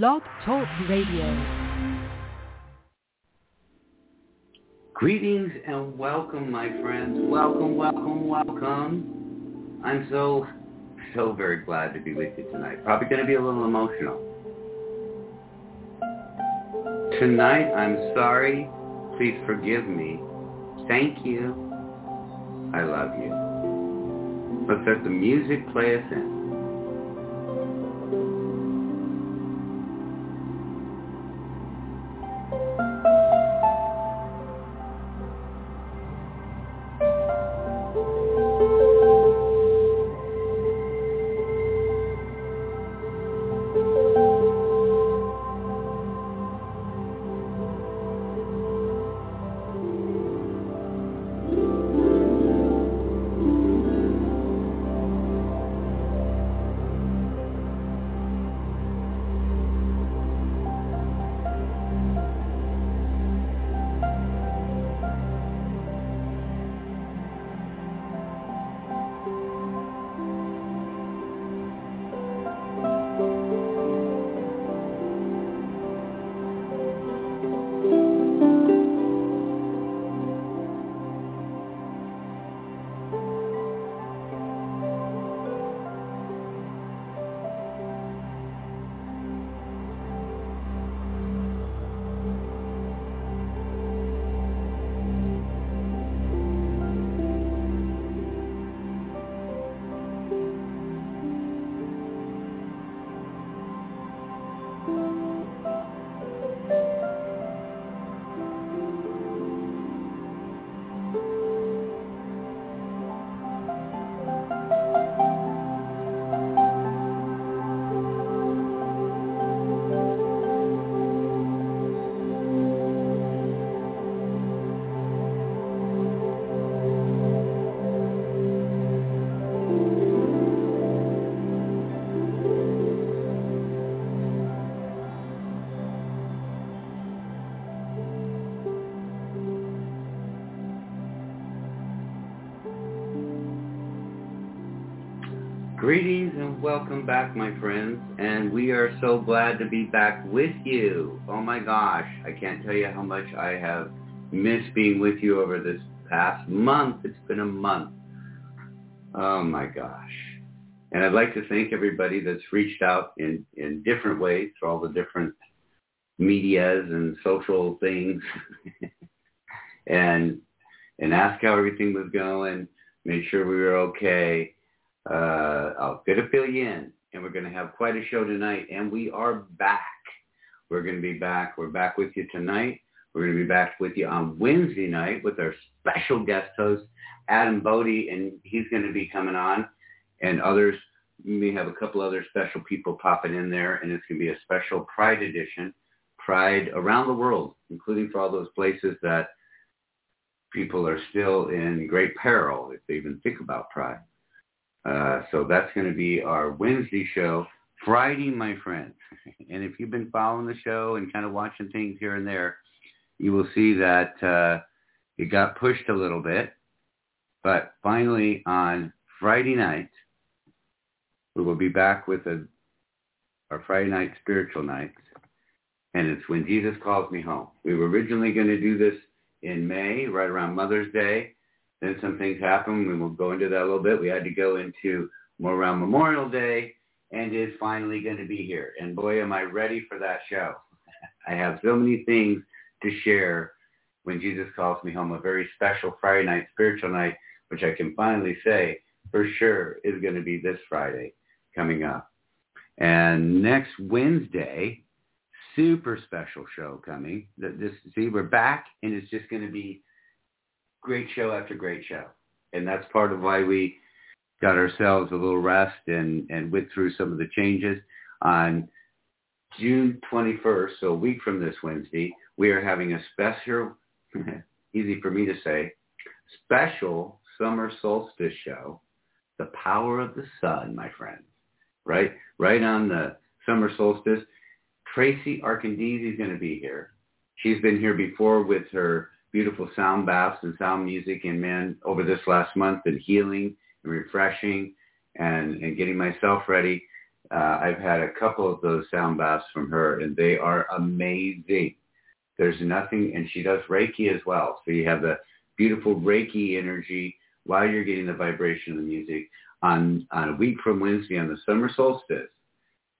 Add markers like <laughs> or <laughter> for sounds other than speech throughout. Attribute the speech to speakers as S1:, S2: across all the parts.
S1: Blog Talk Radio.
S2: Greetings and welcome, my friends. Welcome, welcome, welcome. I'm so, so very glad to be with you tonight. Probably going to be a little emotional. Tonight, I'm sorry. Please forgive me. Thank you. I love you. Let's let the music play us in. Welcome back, my friends. And we are so glad to be back with you. Oh my gosh, I can't tell you how much I have missed being with you over this past month. It's been a month. Oh my gosh. And I'd like to thank everybody that's reached out in, in different ways through all the different medias and social things <laughs> and and ask how everything was going, make sure we were okay uh, I'll get fill you in, and we're going to have quite a show tonight. And we are back. We're going to be back. We're back with you tonight. We're going to be back with you on Wednesday night with our special guest host, Adam Bodie, and he's going to be coming on, and others. We may have a couple other special people popping in there, and it's going to be a special Pride edition, Pride around the world, including for all those places that people are still in great peril if they even think about Pride. Uh, so that's going to be our Wednesday show. Friday, my friends. <laughs> And if you've been following the show and kind of watching things here and there, you will see that uh, it got pushed a little bit. But finally, on Friday night, we will be back with a, our Friday night spiritual nights. And it's when Jesus calls me home. We were originally going to do this in May, right around Mother's Day. Then some things happened. We will go into that a little bit. We had to go into more around Memorial Day and is finally going to be here. And boy, am I ready for that show. <laughs> I have so many things to share when Jesus calls me home, a very special Friday night, spiritual night, which I can finally say for sure is going to be this Friday coming up. And next Wednesday, super special show coming. This, see, we're back and it's just going to be great show after great show. And that's part of why we got ourselves a little rest and, and went through some of the changes. On June 21st, so a week from this Wednesday, we are having a special, <laughs> easy for me to say, special summer solstice show, The Power of the Sun, my friends. Right? Right on the summer solstice. Tracy Arkandisi is going to be here. She's been here before with her beautiful sound baths and sound music and man over this last month and healing and refreshing and, and getting myself ready. uh, I've had a couple of those sound baths from her, and they are amazing. There's nothing, and she does Reiki as well. So you have the beautiful Reiki energy while you're getting the vibration of the music. On, on a week from Wednesday on the summer solstice,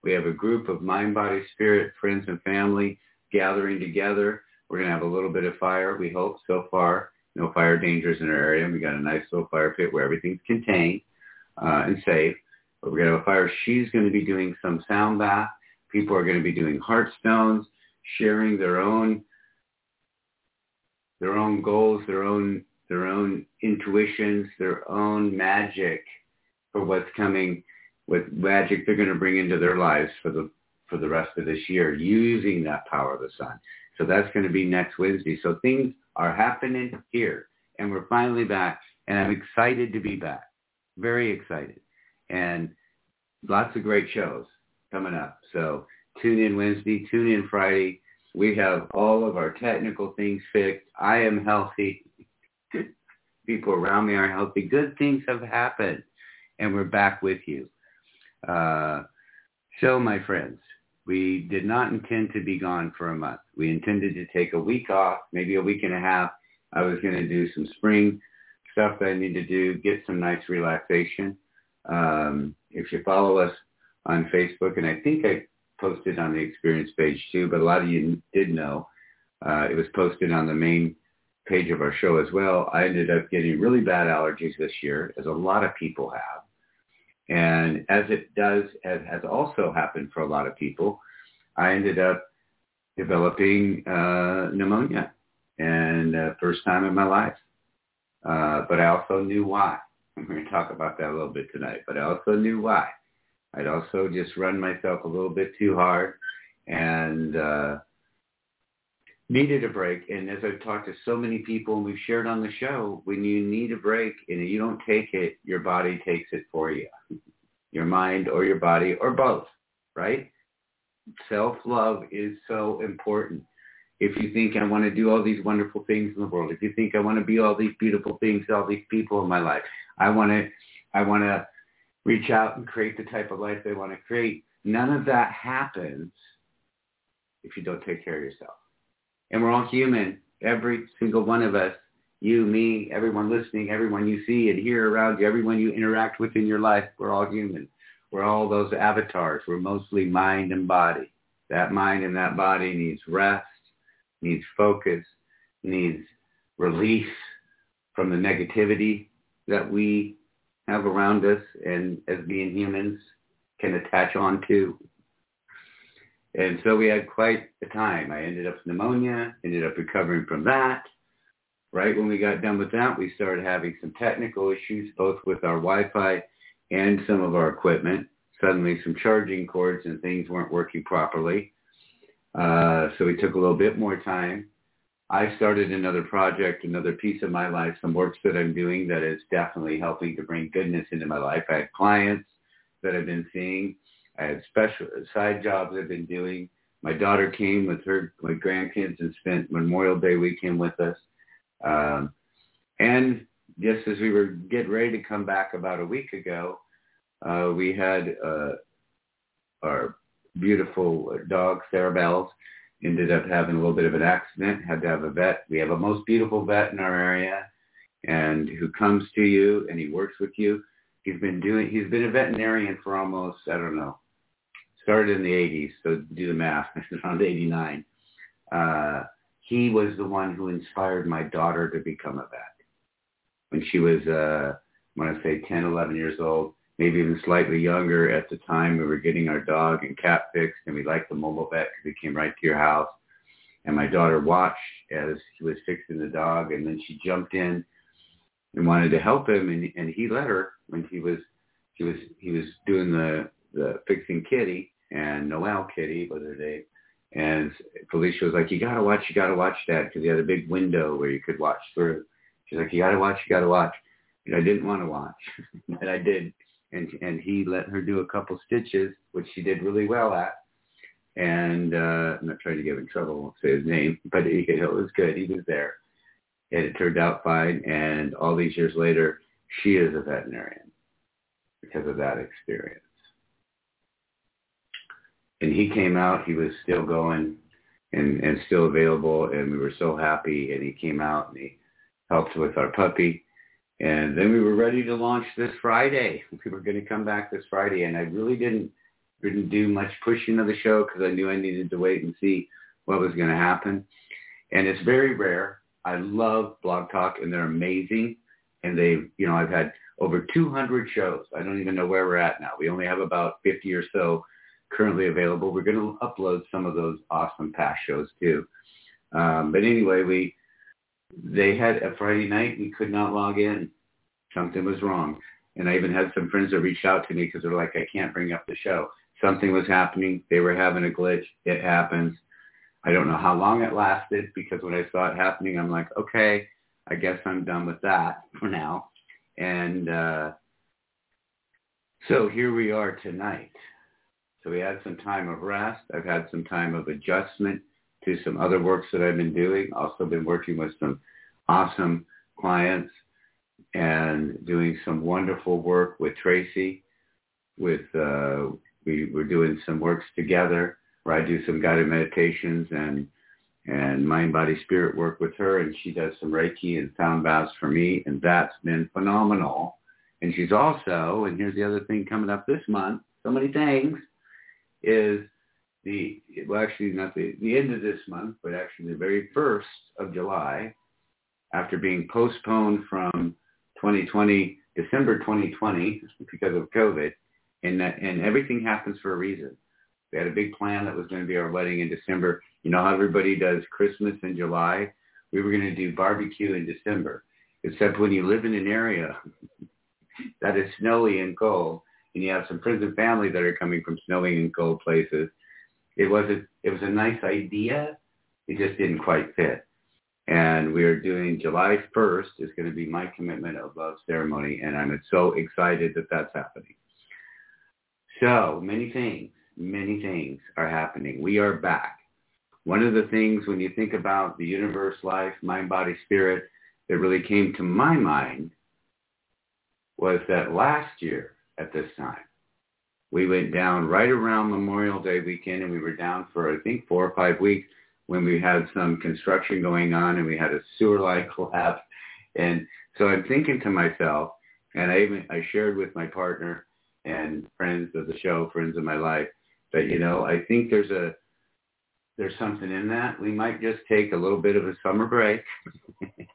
S2: we have a group of mind, body, spirit, friends, and family gathering together. We're going to have a little bit of fire, we hope, so far. No fire dangers in our area. We got a nice little fire pit where everything's contained uh, and safe. But we're going to have a fire. She's going to be doing some sound bath. People are going to be doing heart stones, sharing their own their own goals, their own their own intuitions, their own magic for what's coming with magic they're going to bring into their lives for the for the rest of this year using that power of the sun. So that's going to be next Wednesday. So things are happening here and we're finally back and I'm excited to be back. Very excited. And lots of great shows coming up. So tune in Wednesday, tune in Friday. We have all of our technical things fixed. I am healthy. <laughs> People around me are healthy. Good things have happened and we're back with you. Uh, so my friends, we did not intend to be gone for a month. We intended to take a week off, maybe a week and a half. I was going to do some spring stuff that I need to do, get some nice relaxation. Um, if you follow us on Facebook, and I think I posted on the experience page too, but a lot of you did know. Uh, it was posted on the main page of our show as well. I ended up getting really bad allergies this year, as a lot of people have. And as it does, as has also happened for a lot of people, I ended up developing uh, pneumonia and uh, first time in my life. Uh, but I also knew why. I'm going to talk about that a little bit tonight, but I also knew why. I'd also just run myself a little bit too hard and uh, needed a break. And as I've talked to so many people and we've shared on the show, when you need a break and you don't take it, your body takes it for you. <laughs> Your mind or your body or both, right? Self-love is so important. If you think I want to do all these wonderful things in the world, if you think I want to be all these beautiful things all these people in my life, I want to, I want to reach out and create the type of life they want to create. None of that happens if you don't take care of yourself. And we're all human. Every single one of us, you, me, everyone listening, everyone you see and hear around you, everyone you interact with in your life, we're all human. We're all those avatars. We're mostly mind and body. That mind and that body needs rest, needs focus, needs release from the negativity that we have around us and as being humans can attach on to. And so we had quite a time. I ended up with pneumonia, ended up recovering from that. Right when we got done with that, we started having some technical issues, both with our Wi-Fi and some of our equipment. Suddenly some charging cords and things weren't working properly. Uh, so we took a little bit more time. I started another project, another piece of my life, some works that I'm doing that is definitely helping to bring goodness into my life. I have clients that I've been seeing I had special side jobs I've been doing. My daughter came with her my grandkids and spent Memorial Day weekend with us. Um, and just as we were getting ready to come back about a week ago, uh, we had uh, our beautiful dog, Sarah Bells, ended up having a little bit of an accident, had to have a vet. We have a most beautiful vet in our area and who comes to you and he works with you. He's been doing, he's been a veterinarian for almost, I don't know, started in the 80s, so do the math, <laughs> around 89. Uh, he was the one who inspired my daughter to become a vet. When she was, uh, I want to say 10, 11 years old, maybe even slightly younger at the time, we were getting our dog and cat fixed, and we liked the mobile vet because he came right to your house. And my daughter watched as he was fixing the dog, and then she jumped in and wanted to help him, and, and he let her when he was he was he was doing the the fixing Kitty, and Noel Kitty was her name. And Felicia was like, you got to watch, you got to watch that because he had a big window where you could watch through. She's like, you got to watch, you got to watch. And I didn't want to watch, <laughs> but I did. And, and he let her do a couple stitches, which she did really well at. And uh, I'm not trying to get in trouble, I won't say his name, but he, it was good. He was there. And it turned out fine. And all these years later, she is a veterinarian because of that experience. And he came out. He was still going and, and still available, and we were so happy. And he came out and he helped with our puppy. And then we were ready to launch this Friday. We were going to come back this Friday, and I really didn't didn't do much pushing of the show because I knew I needed to wait and see what was going to happen. And it's very rare. I love Blog Talk, and they're amazing. And they, you know, I've had over 200 shows. I don't even know where we're at now. We only have about 50 or so currently available. We're going to upload some of those awesome past shows too. Um, but anyway, we they had a Friday night. We could not log in. Something was wrong. And I even had some friends that reached out to me because they're like, I can't bring up the show. Something was happening. They were having a glitch. It happens. I don't know how long it lasted because when I saw it happening, I'm like, okay, I guess I'm done with that for now. And uh, so here we are tonight. So we had some time of rest. I've had some time of adjustment to some other works that I've been doing. Also been working with some awesome clients and doing some wonderful work with Tracy. With uh, we were doing some works together where I do some guided meditations and and mind body spirit work with her and she does some reiki and sound baths for me and that's been phenomenal and she's also and here's the other thing coming up this month so many things is the well actually not the the end of this month but actually the very first of july after being postponed from 2020 december 2020 because of covid and that and everything happens for a reason we had a big plan that was going to be our wedding in December. You know how everybody does Christmas in July? We were going to do barbecue in December. Except when you live in an area <laughs> that is snowy and cold, and you have some friends and family that are coming from snowy and cold places, it was a it was a nice idea. It just didn't quite fit. And we are doing July 1st is going to be my commitment of love ceremony, and I'm so excited that that's happening. So many things many things are happening. We are back. One of the things when you think about the universe, life, mind, body, spirit, that really came to my mind was that last year at this time, we went down right around Memorial Day weekend and we were down for, I think, four or five weeks when we had some construction going on and we had a sewer line <laughs> collapse. And so I'm thinking to myself, and I even, I shared with my partner and friends of the show, friends of my life, but you know, I think there's a there's something in that. We might just take a little bit of a summer break.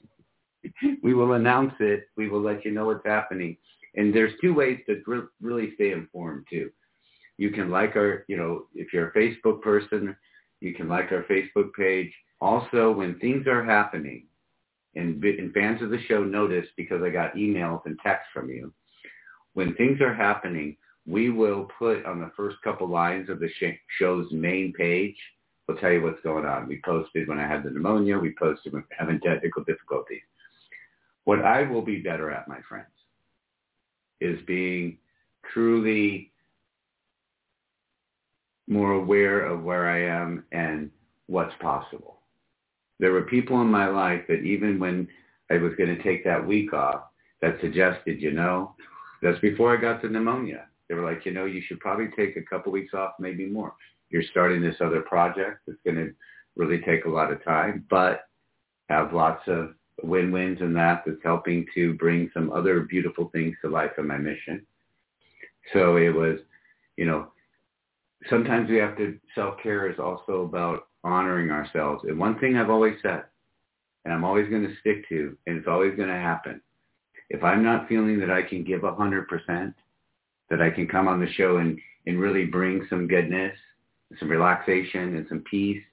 S2: <laughs> we will announce it. We will let you know what's happening. And there's two ways to re- really stay informed too. You can like our, you know, if you're a Facebook person, you can like our Facebook page. Also, when things are happening, and, and fans of the show notice because I got emails and texts from you, when things are happening, we will put on the first couple lines of the show's main page, we'll tell you what's going on. We posted when I had the pneumonia. We posted when having technical difficulties. What I will be better at, my friends, is being truly more aware of where I am and what's possible. There were people in my life that even when I was going to take that week off, that suggested, you know, that's before I got the pneumonia. They were like, you know, you should probably take a couple weeks off, maybe more. You're starting this other project that's going to really take a lot of time, but have lots of win-wins in that that's helping to bring some other beautiful things to life in my mission. So it was, you know, sometimes we have to, self-care is also about honoring ourselves. And one thing I've always said, and I'm always going to stick to, and it's always going to happen, if I'm not feeling that I can give a 100%, that I can come on the show and, and really bring some goodness, some relaxation and some peace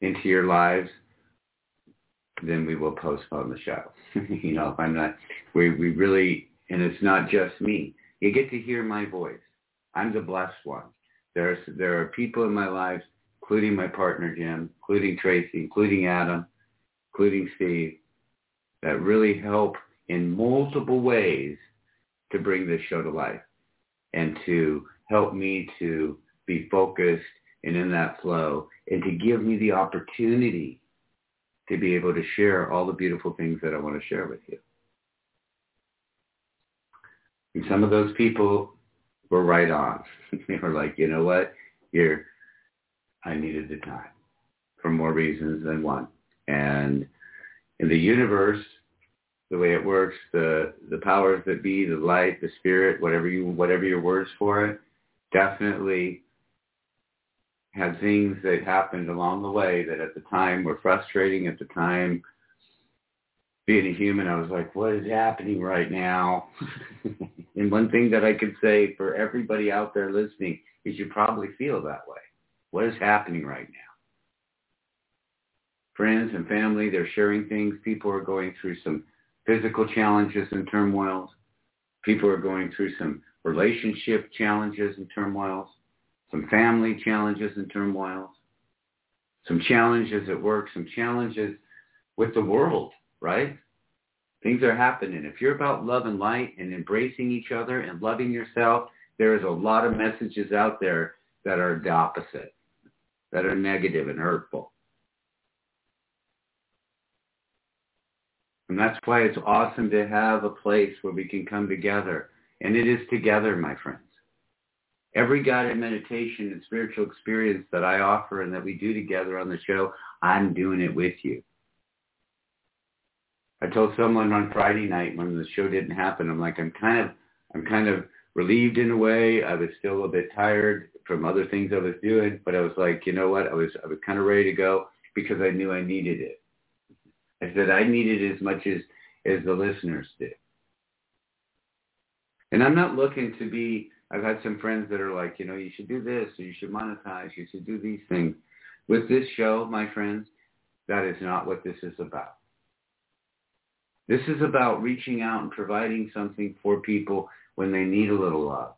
S2: into your lives, then we will postpone the show. <laughs> you know, if I'm not, we, we really, and it's not just me. You get to hear my voice. I'm the blessed one. There's, there are people in my life, including my partner Jim, including Tracy, including Adam, including Steve, that really help in multiple ways to bring this show to life and to help me to be focused and in that flow and to give me the opportunity to be able to share all the beautiful things that I want to share with you. And some of those people were right on. <laughs> they were like, you know what? Here, I needed the time for more reasons than one. And in the universe, the way it works, the the powers that be, the light, the spirit, whatever you whatever your words for it, definitely had things that happened along the way that at the time were frustrating. At the time, being a human, I was like, what is happening right now? <laughs> and one thing that I could say for everybody out there listening is you probably feel that way. What is happening right now? Friends and family, they're sharing things. People are going through some physical challenges and turmoils. People are going through some relationship challenges and turmoils, some family challenges and turmoils, some challenges at work, some challenges with the world, right? Things are happening. If you're about love and light and embracing each other and loving yourself, there is a lot of messages out there that are the opposite, that are negative and hurtful. And that's why it's awesome to have a place where we can come together. And it is together, my friends. Every guided meditation and spiritual experience that I offer and that we do together on the show, I'm doing it with you. I told someone on Friday night when the show didn't happen, I'm like, I'm kind of, I'm kind of relieved in a way. I was still a bit tired from other things I was doing, but I was like, you know what? I was, I was kind of ready to go because I knew I needed it. I said I needed it as much as, as the listeners did. And I'm not looking to be, I've had some friends that are like, you know, you should do this, or you should monetize, you should do these things. With this show, my friends, that is not what this is about. This is about reaching out and providing something for people when they need a little love,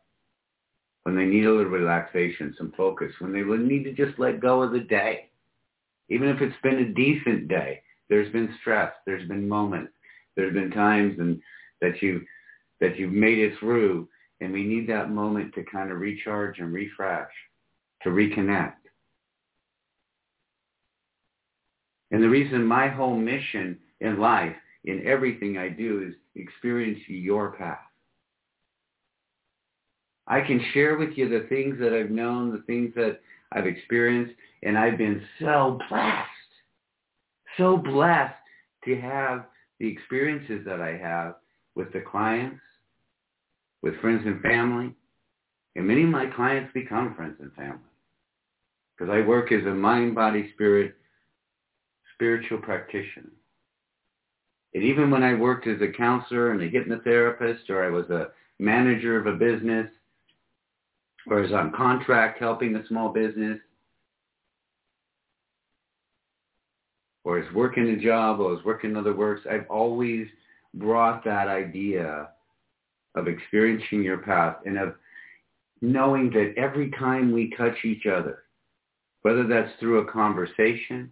S2: when they need a little relaxation, some focus, when they need to just let go of the day. Even if it's been a decent day, there's been stress. There's been moments. There's been times and that you that you've made it through, and we need that moment to kind of recharge and refresh, to reconnect. And the reason my whole mission in life, in everything I do, is experience your path. I can share with you the things that I've known, the things that I've experienced, and I've been so blessed so blessed to have the experiences that I have with the clients, with friends and family. And many of my clients become friends and family because I work as a mind, body, spirit, spiritual practitioner. And even when I worked as a counselor and a hypnotherapist or I was a manager of a business or I was on contract helping a small business, or is working a job or is working other works, I've always brought that idea of experiencing your path and of knowing that every time we touch each other, whether that's through a conversation,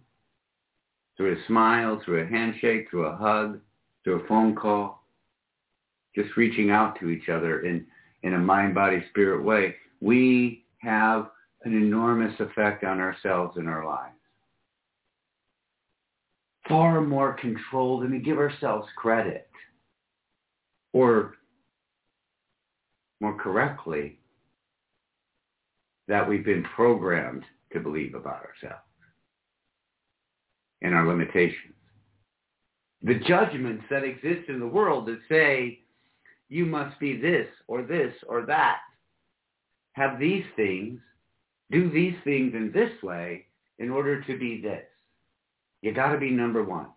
S2: through a smile, through a handshake, through a hug, through a phone call, just reaching out to each other in, in a mind, body, spirit way, we have an enormous effect on ourselves and our lives far more control than we give ourselves credit. Or more correctly, that we've been programmed to believe about ourselves and our limitations. The judgments that exist in the world that say, you must be this or this or that, have these things, do these things in this way in order to be this. You got to be number one.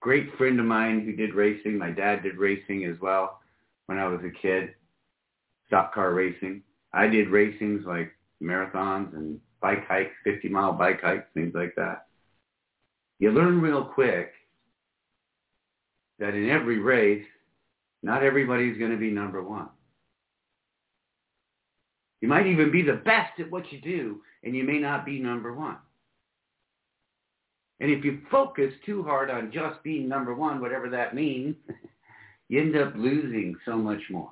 S2: Great friend of mine who did racing. My dad did racing as well when I was a kid. Stock car racing. I did racings like marathons and bike hikes, 50 mile bike hikes, things like that. You learn real quick that in every race, not everybody's going to be number one. You might even be the best at what you do, and you may not be number one. And if you focus too hard on just being number one, whatever that means, you end up losing so much more.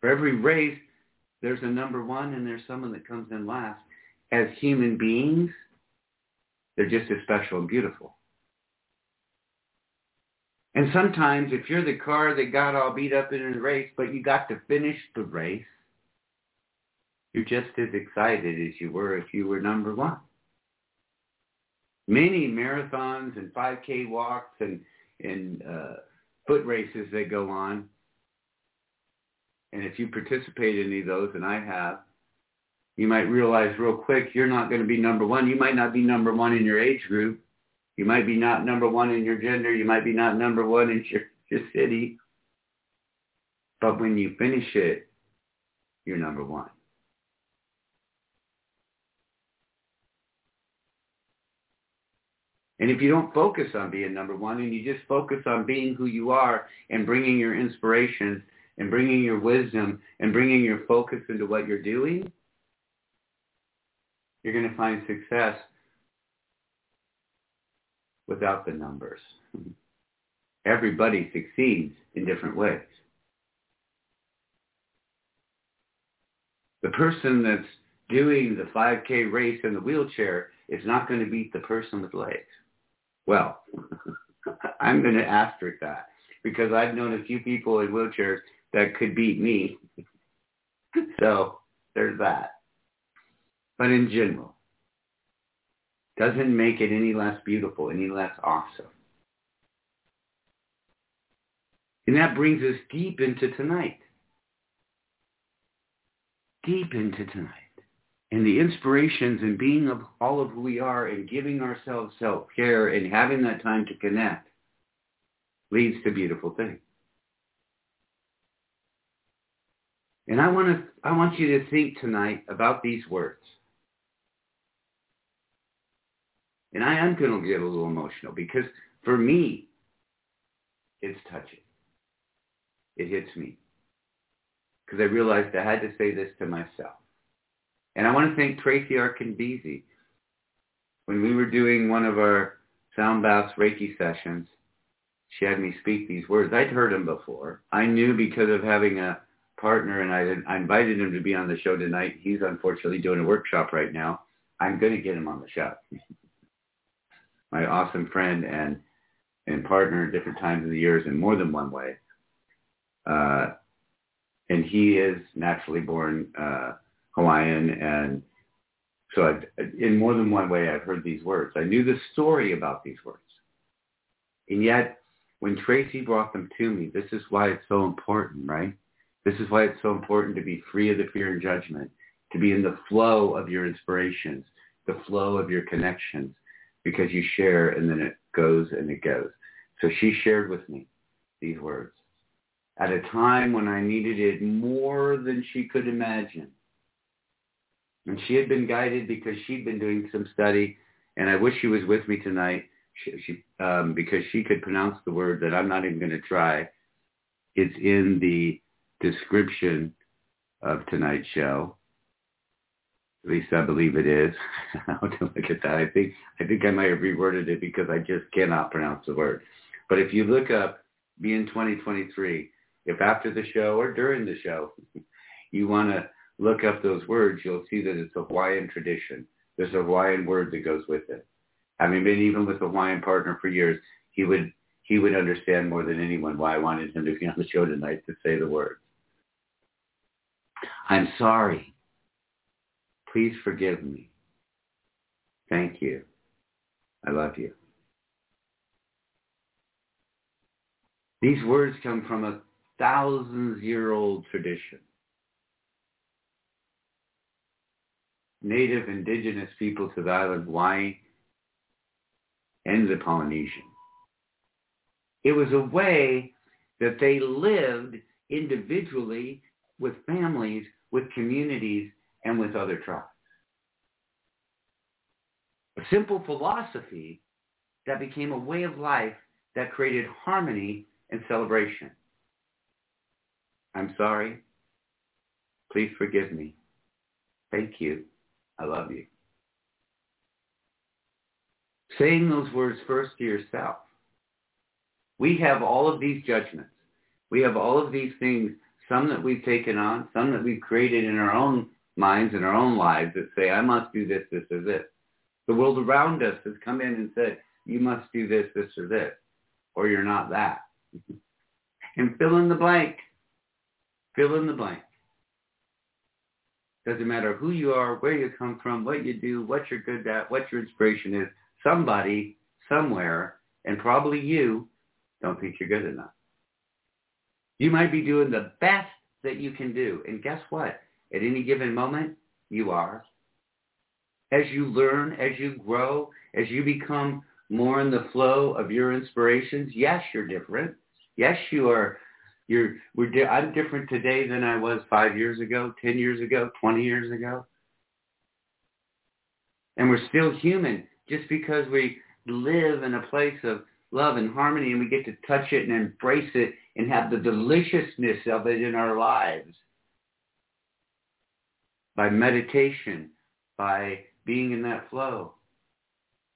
S2: For every race, there's a number one and there's someone that comes in last. As human beings, they're just as special and beautiful. And sometimes if you're the car that got all beat up in a race, but you got to finish the race, you're just as excited as you were if you were number one. Many marathons and 5K walks and, and uh, foot races that go on, and if you participate in any of those, and I have, you might realize real quick you're not going to be number one. You might not be number one in your age group. You might be not number one in your gender. You might be not number one in your, your city. But when you finish it, you're number one. And if you don't focus on being number one and you just focus on being who you are and bringing your inspiration and bringing your wisdom and bringing your focus into what you're doing, you're going to find success without the numbers. Everybody succeeds in different ways. The person that's doing the 5K race in the wheelchair is not going to beat the person with legs. Well, <laughs> I'm going to asterisk that because I've known a few people in wheelchairs that could beat me. <laughs> so there's that. But in general, doesn't make it any less beautiful, any less awesome. And that brings us deep into tonight. Deep into tonight. And the inspirations and being of all of who we are and giving ourselves self-care and having that time to connect leads to beautiful things. And I want to I want you to think tonight about these words. And I am going to get a little emotional because for me, it's touching. It hits me. Because I realized I had to say this to myself. And I want to thank Tracy Arcanbisi. When we were doing one of our sound baths Reiki sessions, she had me speak these words. I'd heard them before. I knew because of having a partner, and I, I invited him to be on the show tonight. He's unfortunately doing a workshop right now. I'm going to get him on the show. <laughs> My awesome friend and and partner at different times of the years in more than one way. Uh, and he is naturally born uh, Hawaiian, and so I, in more than one way I've heard these words. I knew the story about these words. And yet, when Tracy brought them to me, this is why it's so important, right? This is why it's so important to be free of the fear and judgment, to be in the flow of your inspirations, the flow of your connections, because you share and then it goes and it goes. So she shared with me these words at a time when I needed it more than she could imagine. And she had been guided because she'd been doing some study, and I wish she was with me tonight she, she um, because she could pronounce the word that I'm not even going to try. It's in the description of tonight's show. At least I believe it is. I'll look at that. I think I think I might have reworded it because I just cannot pronounce the word. But if you look up Being 2023, if after the show or during the show <laughs> you want to look up those words, you'll see that it's a Hawaiian tradition. There's a Hawaiian word that goes with it. Having been even with a Hawaiian partner for years, he would he would understand more than anyone why I wanted him to be on the show tonight to say the words. I'm sorry. Please forgive me. Thank you. I love you. These words come from a thousands year old tradition. Native indigenous peoples of the island of Hawaii and the Polynesian. It was a way that they lived individually with families, with communities, and with other tribes. A simple philosophy that became a way of life that created harmony and celebration. I'm sorry. Please forgive me. Thank you. I love you. Saying those words first to yourself. We have all of these judgments. We have all of these things, some that we've taken on, some that we've created in our own minds and our own lives that say, I must do this, this, or this. The world around us has come in and said, you must do this, this, or this. or you're not that. <laughs> and fill in the blank. Fill in the blank. Doesn't matter who you are, where you come from, what you do, what you're good at, what your inspiration is. Somebody, somewhere, and probably you, don't think you're good enough. You might be doing the best that you can do. And guess what? At any given moment, you are. As you learn, as you grow, as you become more in the flow of your inspirations, yes, you're different. Yes, you are you're, we're di- I'm different today than I was five years ago, 10 years ago, 20 years ago. And we're still human just because we live in a place of love and harmony and we get to touch it and embrace it and have the deliciousness of it in our lives by meditation, by being in that flow,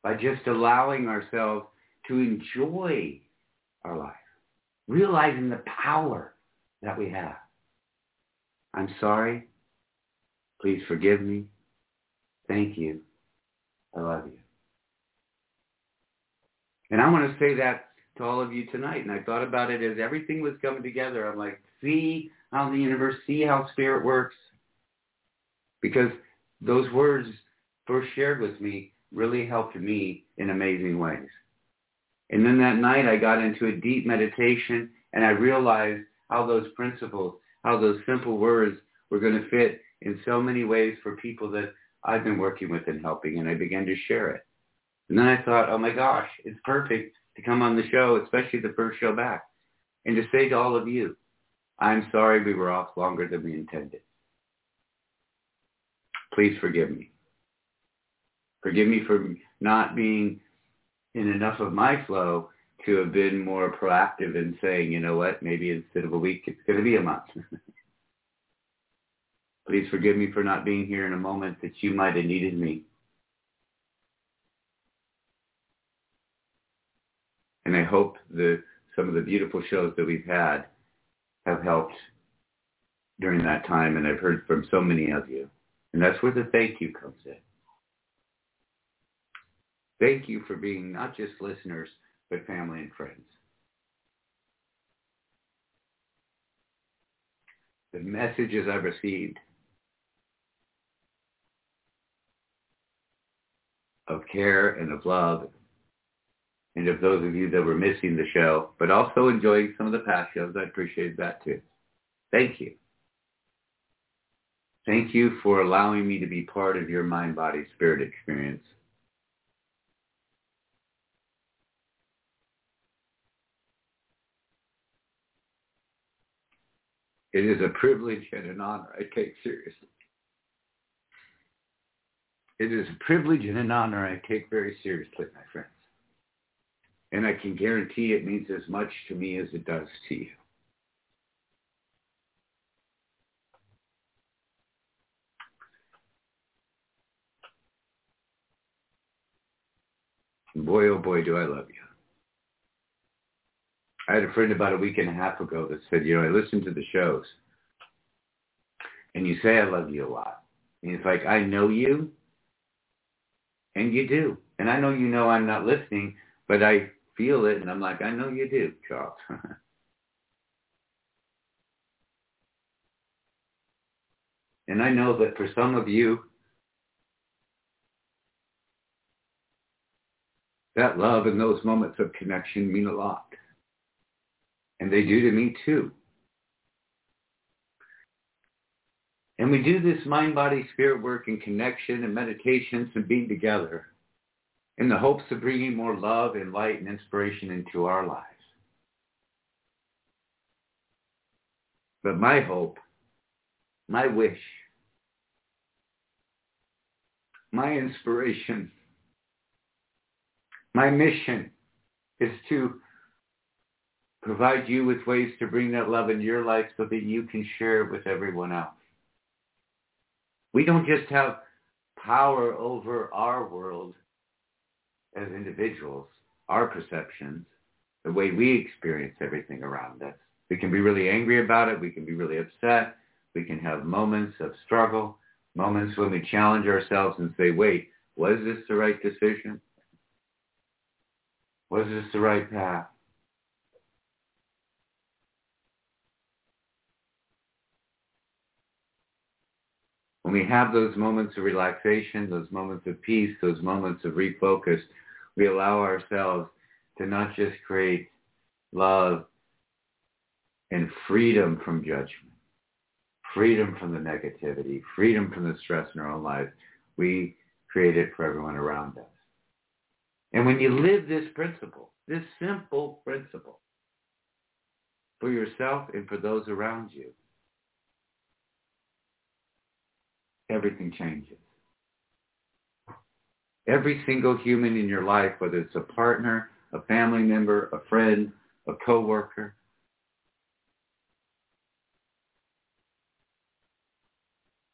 S2: by just allowing ourselves to enjoy our life realizing the power that we have. I'm sorry. Please forgive me. Thank you. I love you. And I want to say that to all of you tonight. And I thought about it as everything was coming together. I'm like, see how the universe, see how spirit works. Because those words first shared with me really helped me in amazing ways. And then that night I got into a deep meditation and I realized how those principles, how those simple words were going to fit in so many ways for people that I've been working with and helping. And I began to share it. And then I thought, oh my gosh, it's perfect to come on the show, especially the first show back, and to say to all of you, I'm sorry we were off longer than we intended. Please forgive me. Forgive me for not being in enough of my flow to have been more proactive in saying, you know what, maybe instead of a week, it's going to be a month. <laughs> Please forgive me for not being here in a moment that you might have needed me. And I hope that some of the beautiful shows that we've had have helped during that time. And I've heard from so many of you. And that's where the thank you comes in. Thank you for being not just listeners, but family and friends. The messages I've received of care and of love and of those of you that were missing the show, but also enjoying some of the past shows, I appreciate that too. Thank you. Thank you for allowing me to be part of your mind, body, spirit experience. It is a privilege and an honor I take seriously. It is a privilege and an honor I take very seriously, my friends. And I can guarantee it means as much to me as it does to you. boy, oh boy, do I love you. I had a friend about a week and a half ago that said, you know, I listen to the shows and you say I love you a lot. And it's like, I know you and you do. And I know you know I'm not listening, but I feel it and I'm like, I know you do, Charles. <laughs> and I know that for some of you, that love and those moments of connection mean a lot. And they do to me too. And we do this mind, body, spirit work and connection and meditations and being together in the hopes of bringing more love and light and inspiration into our lives. But my hope, my wish, my inspiration, my mission is to provide you with ways to bring that love into your life so that you can share it with everyone else. We don't just have power over our world as individuals, our perceptions, the way we experience everything around us. We can be really angry about it. We can be really upset. We can have moments of struggle, moments when we challenge ourselves and say, wait, was this the right decision? Was this the right path? When we have those moments of relaxation, those moments of peace, those moments of refocus, we allow ourselves to not just create love and freedom from judgment, freedom from the negativity, freedom from the stress in our own lives. We create it for everyone around us. And when you live this principle, this simple principle, for yourself and for those around you, everything changes. Every single human in your life, whether it's a partner, a family member, a friend, a coworker,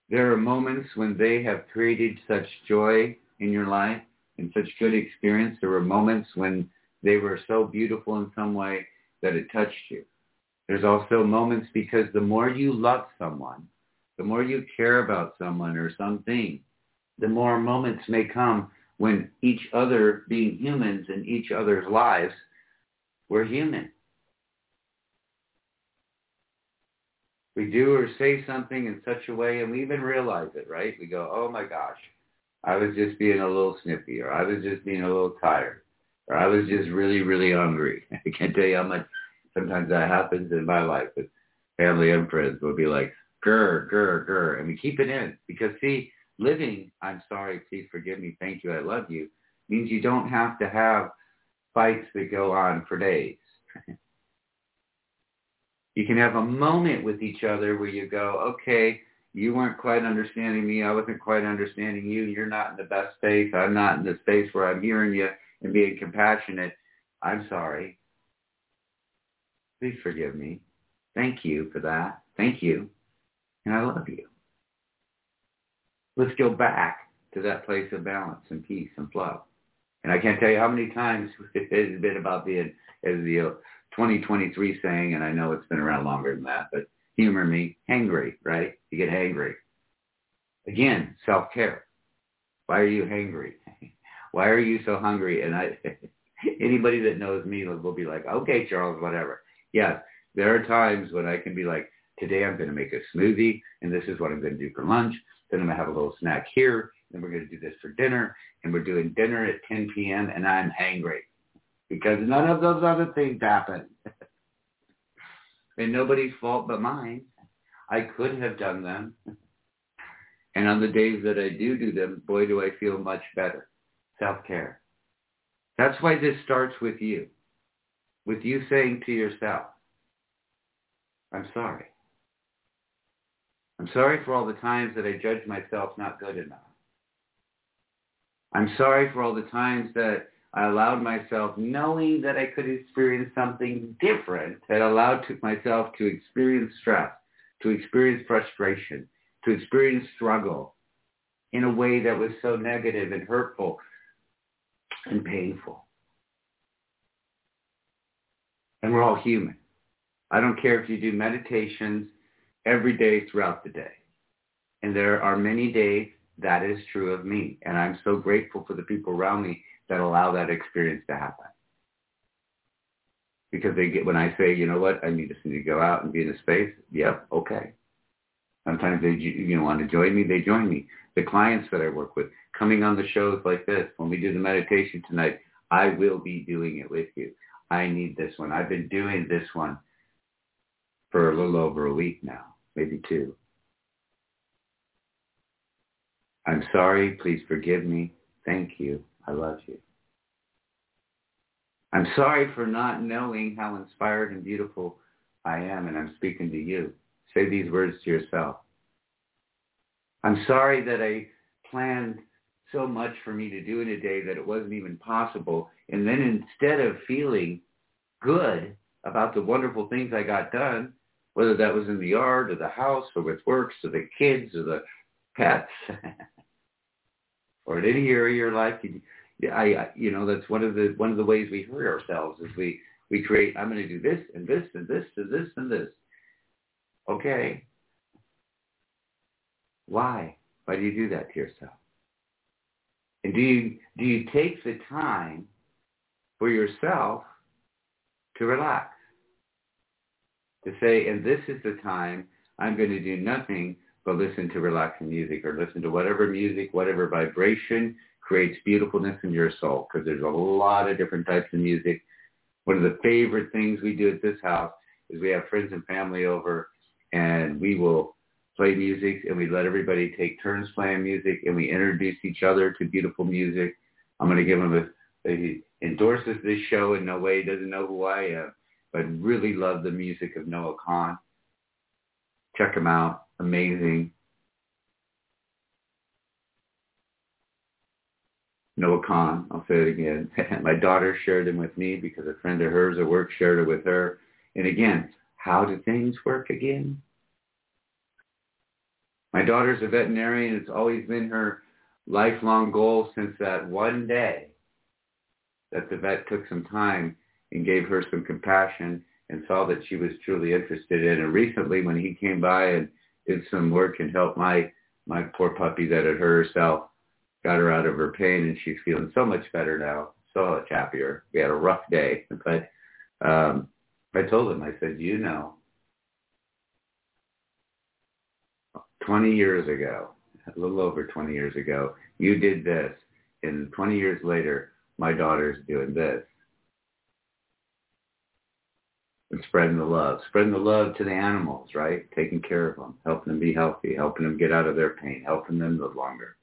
S2: there are moments when they have created such joy in your life and such good experience. There were moments when they were so beautiful in some way that it touched you. There's also moments because the more you love someone, the more you care about someone or something, the more moments may come when each other being humans in each other's lives, we're human. We do or say something in such a way and we even realize it, right? We go, oh my gosh, I was just being a little snippy or I was just being a little tired or I was just really, really hungry. <laughs> I can't tell you how much sometimes that happens in my life with family and friends will be like, grr, grr, grr. And we keep it in because see, living, I'm sorry, please forgive me, thank you, I love you, means you don't have to have fights that go on for days. <laughs> you can have a moment with each other where you go, okay, you weren't quite understanding me. I wasn't quite understanding you. You're not in the best space. I'm not in the space where I'm hearing you and being compassionate. I'm sorry. Please forgive me. Thank you for that. Thank you and I love you. Let's go back to that place of balance and peace and flow. And I can't tell you how many times <laughs> it's been about being, as the uh, 2023 saying, and I know it's been around longer than that, but humor me, hangry, right? You get hangry. Again, self-care. Why are you hangry? <laughs> Why are you so hungry? And I, <laughs> anybody that knows me will be like, okay, Charles, whatever. Yes, there are times when I can be like, Today I'm going to make a smoothie, and this is what I'm going to do for lunch. Then I'm going to have a little snack here. Then we're going to do this for dinner, and we're doing dinner at 10 p.m., and I'm hangry because none of those other things happen. <laughs> and nobody's fault but mine. I could have done them. And on the days that I do do them, boy, do I feel much better. Self-care. That's why this starts with you. With you saying to yourself, I'm sorry. I'm sorry for all the times that I judged myself not good enough. I'm sorry for all the times that I allowed myself, knowing that I could experience something different, that allowed to myself to experience stress, to experience frustration, to experience struggle in a way that was so negative and hurtful and painful. And we're all human. I don't care if you do meditations every day throughout the day. And there are many days that is true of me. And I'm so grateful for the people around me that allow that experience to happen. Because they get, when I say, you know what, I need to, need to go out and be in a space, yep, okay. Sometimes they you know, want to join me, they join me. The clients that I work with, coming on the shows like this, when we do the meditation tonight, I will be doing it with you. I need this one. I've been doing this one for a little over a week now maybe two. I'm sorry. Please forgive me. Thank you. I love you. I'm sorry for not knowing how inspired and beautiful I am, and I'm speaking to you. Say these words to yourself. I'm sorry that I planned so much for me to do in a day that it wasn't even possible. And then instead of feeling good about the wonderful things I got done, whether that was in the yard or the house or with works or the kids or the pets <laughs> or in any area of your life. You, I, you know, that's one of the one of the ways we hurt ourselves is we we create. I'm going to do this and this and this and this and this. Okay. Why? Why do you do that to yourself? And do you do you take the time for yourself to relax? To say, and this is the time I'm going to do nothing but listen to relaxing music or listen to whatever music, whatever vibration creates beautifulness in your soul because there's a lot of different types of music. One of the favorite things we do at this house is we have friends and family over and we will play music and we let everybody take turns playing music and we introduce each other to beautiful music. I'm going to give him a, a he endorses this show in no way. He doesn't know who I am, but really love the music of Noah Kahan. Check him out. Amazing. Noah Kahan, I'll say it again. <laughs> My daughter shared him with me because a friend of hers at work shared it with her. And again, how do things work again? My daughter's a veterinarian. It's always been her lifelong goal since that one day that the vet took some time and gave her some compassion and saw that she was truly interested in. And recently when he came by and did some work and helped my, my poor puppy that had hurt herself, got her out of her pain and she's feeling so much better now, so much happier. We had a rough day, but um, I told him, I said, you know, 20 years ago, a little over 20 years ago, you did this. And 20 years later, my daughter's doing this. And spreading the love. Spreading the love to the animals, right? Taking care of them, helping them be healthy, helping them get out of their pain, helping them live longer.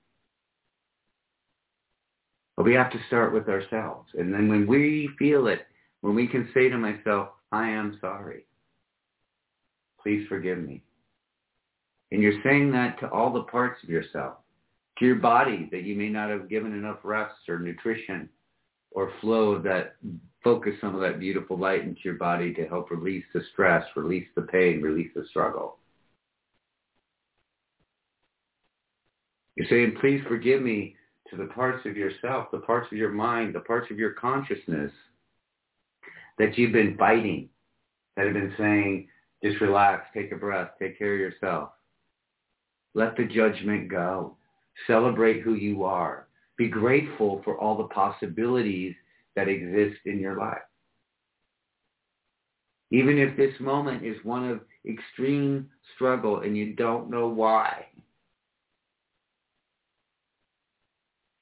S2: But we have to start with ourselves. And then when we feel it, when we can say to myself, I am sorry. Please forgive me. And you're saying that to all the parts of yourself, to your body that you may not have given enough rest or nutrition or flow that, focus some of that beautiful light into your body to help release the stress, release the pain, release the struggle. You're saying, please forgive me to the parts of yourself, the parts of your mind, the parts of your consciousness that you've been fighting, that have been saying, just relax, take a breath, take care of yourself. Let the judgment go. Celebrate who you are. Be grateful for all the possibilities that exist in your life. Even if this moment is one of extreme struggle and you don't know why,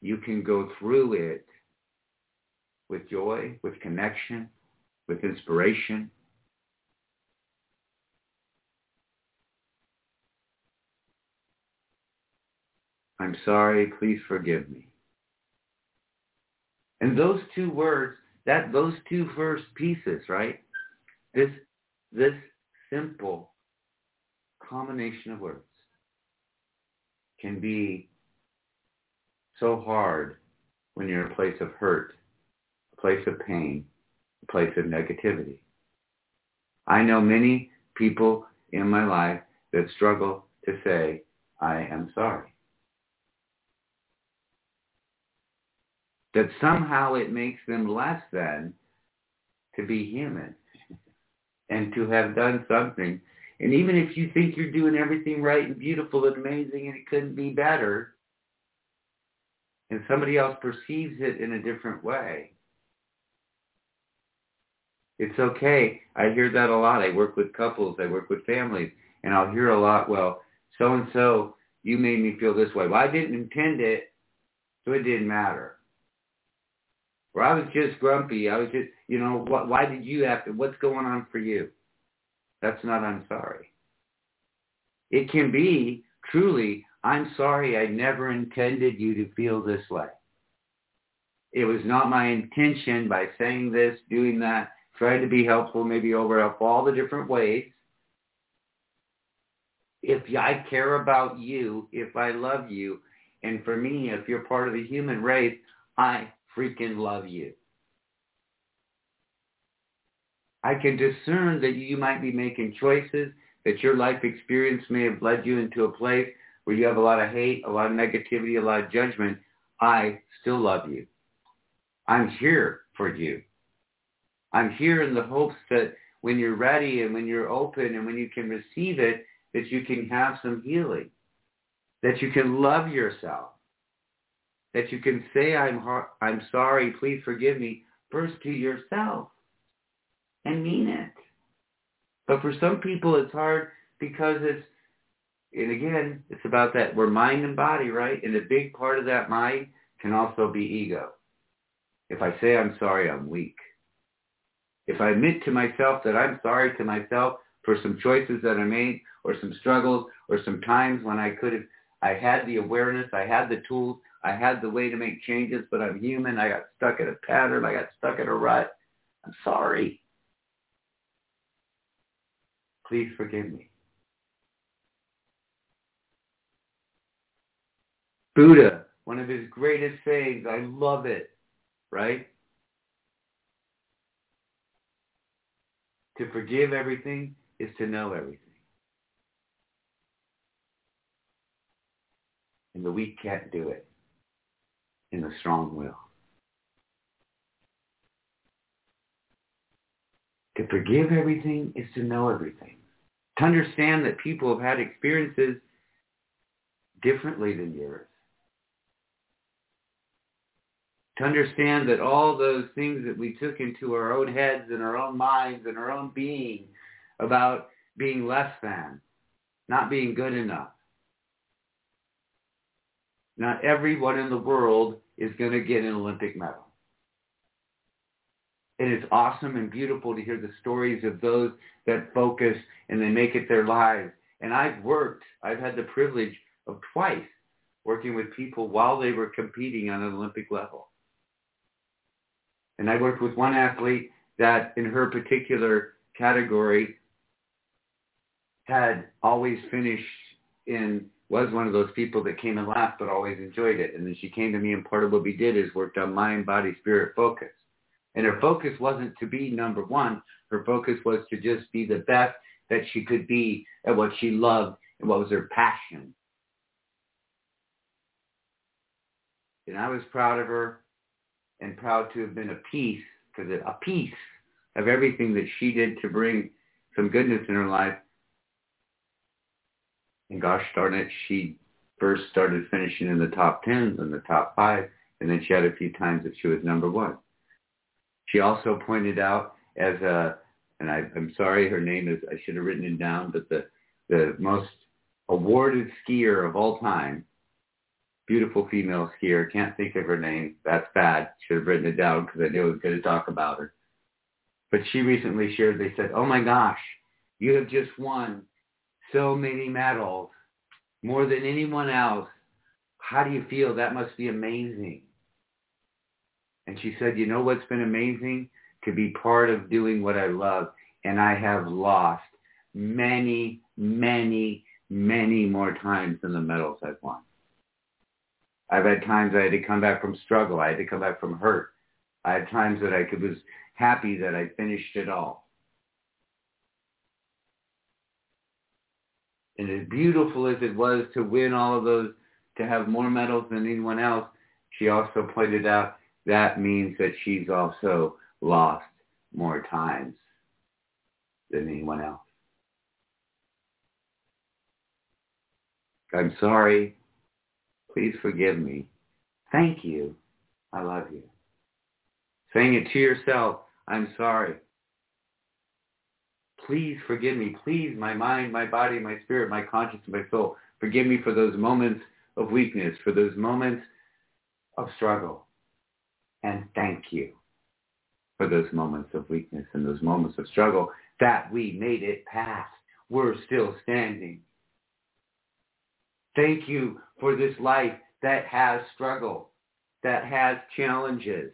S2: you can go through it with joy, with connection, with inspiration, I'm sorry, please forgive me. And those two words, that those two first pieces, right? This this simple combination of words can be so hard when you're in a place of hurt, a place of pain, a place of negativity. I know many people in my life that struggle to say, I am sorry. That somehow it makes them less than to be human and to have done something. And even if you think you're doing everything right and beautiful and amazing and it couldn't be better, and somebody else perceives it in a different way, it's okay. I hear that a lot. I work with couples. I work with families. And I'll hear a lot, well, so-and-so, you made me feel this way. Well, I didn't intend it, so it didn't matter. Or I was just grumpy. I was just, you know, why did you have to, what's going on for you? That's not I'm sorry. It can be truly, I'm sorry I never intended you to feel this way. It was not my intention by saying this, doing that, trying to be helpful, maybe over all the different ways. If I care about you, if I love you, and for me, if you're part of the human race, I freaking love you. I can discern that you might be making choices, that your life experience may have led you into a place where you have a lot of hate, a lot of negativity, a lot of judgment. I still love you. I'm here for you. I'm here in the hopes that when you're ready and when you're open and when you can receive it, that you can have some healing, that you can love yourself, that you can say, I'm, I'm sorry, please forgive me, first to yourself and mean it. But for some people, it's hard because it's and again, it's about that. We're mind and body, right? And a big part of that mind can also be ego. If I say I'm sorry, I'm weak. If I admit to myself that I'm sorry to myself for some choices that I made or some struggles or some times when I could have, I had the awareness, I had the tools, I had the way to make changes, but I'm human. I got stuck in a pattern. I got stuck in a rut. I'm sorry. Please forgive me. Buddha, one of his greatest sayings, I love it, right? To forgive everything is to know everything. And the weak can't do it. And the strong will. To forgive everything is to know everything. To understand that people have had experiences differently than yours. To understand that all those things that we took into our own heads and our own minds and our own being about being less than, not being good enough. Not everyone in the world is going to get an Olympic medal. It is awesome and beautiful to hear the stories of those that focus and they make it their lives. And I've worked, I've had the privilege of twice working with people while they were competing on an Olympic level. And I worked with one athlete that in her particular category had always finished in, was one of those people that came and laughed but always enjoyed it. And then she came to me and part of what we did is worked on mind, body, spirit focus. And her focus wasn't to be number one. Her focus was to just be the best that she could be at what she loved and what was her passion. And I was proud of her and proud to have been a piece, because a piece of everything that she did to bring some goodness in her life. And gosh darn it, she first started finishing in the top tens and the top five, and then she had a few times that she was number one. She also pointed out as a, and I, I'm sorry, her name is, I should have written it down, but the, the most awarded skier of all time, beautiful female skier, can't think of her name. That's bad. Should have written it down because I knew I was going to talk about her. But she recently shared, they said, oh my gosh, you have just won so many medals, more than anyone else. How do you feel? That must be amazing. And she said, you know what's been amazing? To be part of doing what I love. And I have lost many, many, many more times than the medals I've won. I've had times I had to come back from struggle. I had to come back from hurt. I had times that I could, was happy that I finished it all. And as beautiful as it was to win all of those, to have more medals than anyone else, she also pointed out that means that she's also lost more times than anyone else. I'm sorry. Please forgive me. Thank you. I love you. Saying it to yourself, I'm sorry. Please forgive me. Please, my mind, my body, my spirit, my conscience, my soul, forgive me for those moments of weakness, for those moments of struggle. And thank you for those moments of weakness and those moments of struggle that we made it past. We're still standing. Thank you for this life that has struggle, that has challenges.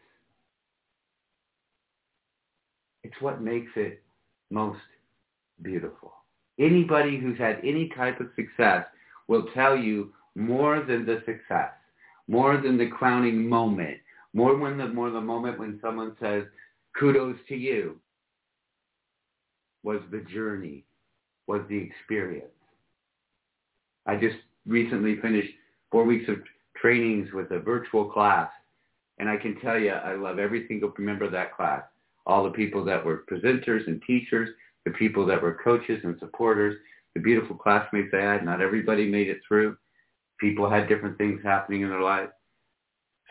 S2: It's what makes it most beautiful. Anybody who's had any type of success will tell you more than the success, more than the crowning moment, more when the more the moment when someone says, kudos to you, was the journey, was the experience. I just recently finished four weeks of trainings with a virtual class. And I can tell you, I love every single member of that class. All the people that were presenters and teachers, the people that were coaches and supporters, the beautiful classmates I had. Not everybody made it through. People had different things happening in their lives.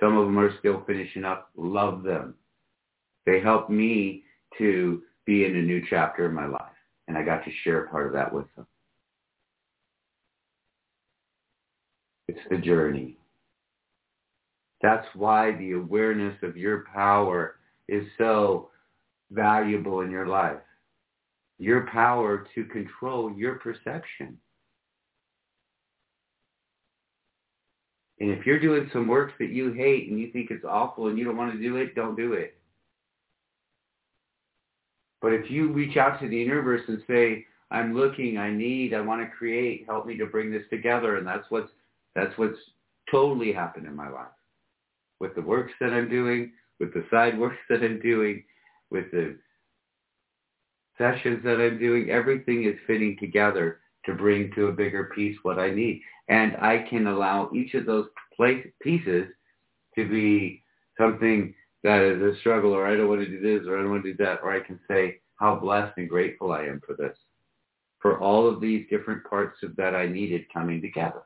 S2: Some of them are still finishing up. Love them. They helped me to be in a new chapter in my life. And I got to share part of that with them. It's the journey. That's why the awareness of your power is so valuable in your life. Your power to control your perception. And if you're doing some work that you hate and you think it's awful and you don't want to do it, don't do it. But if you reach out to the universe and say, I'm looking, I need, I want to create, help me to bring this together, and that's what's that's what's totally happened in my life. With the works that I'm doing, with the side works <laughs> that I'm doing, with the sessions that I'm doing, everything is fitting together to bring to a bigger piece what I need. And I can allow each of those pieces to be something that is a struggle or I don't want to do this or I don't want to do that or I can say how blessed and grateful I am for this, for all of these different parts of that I needed coming together.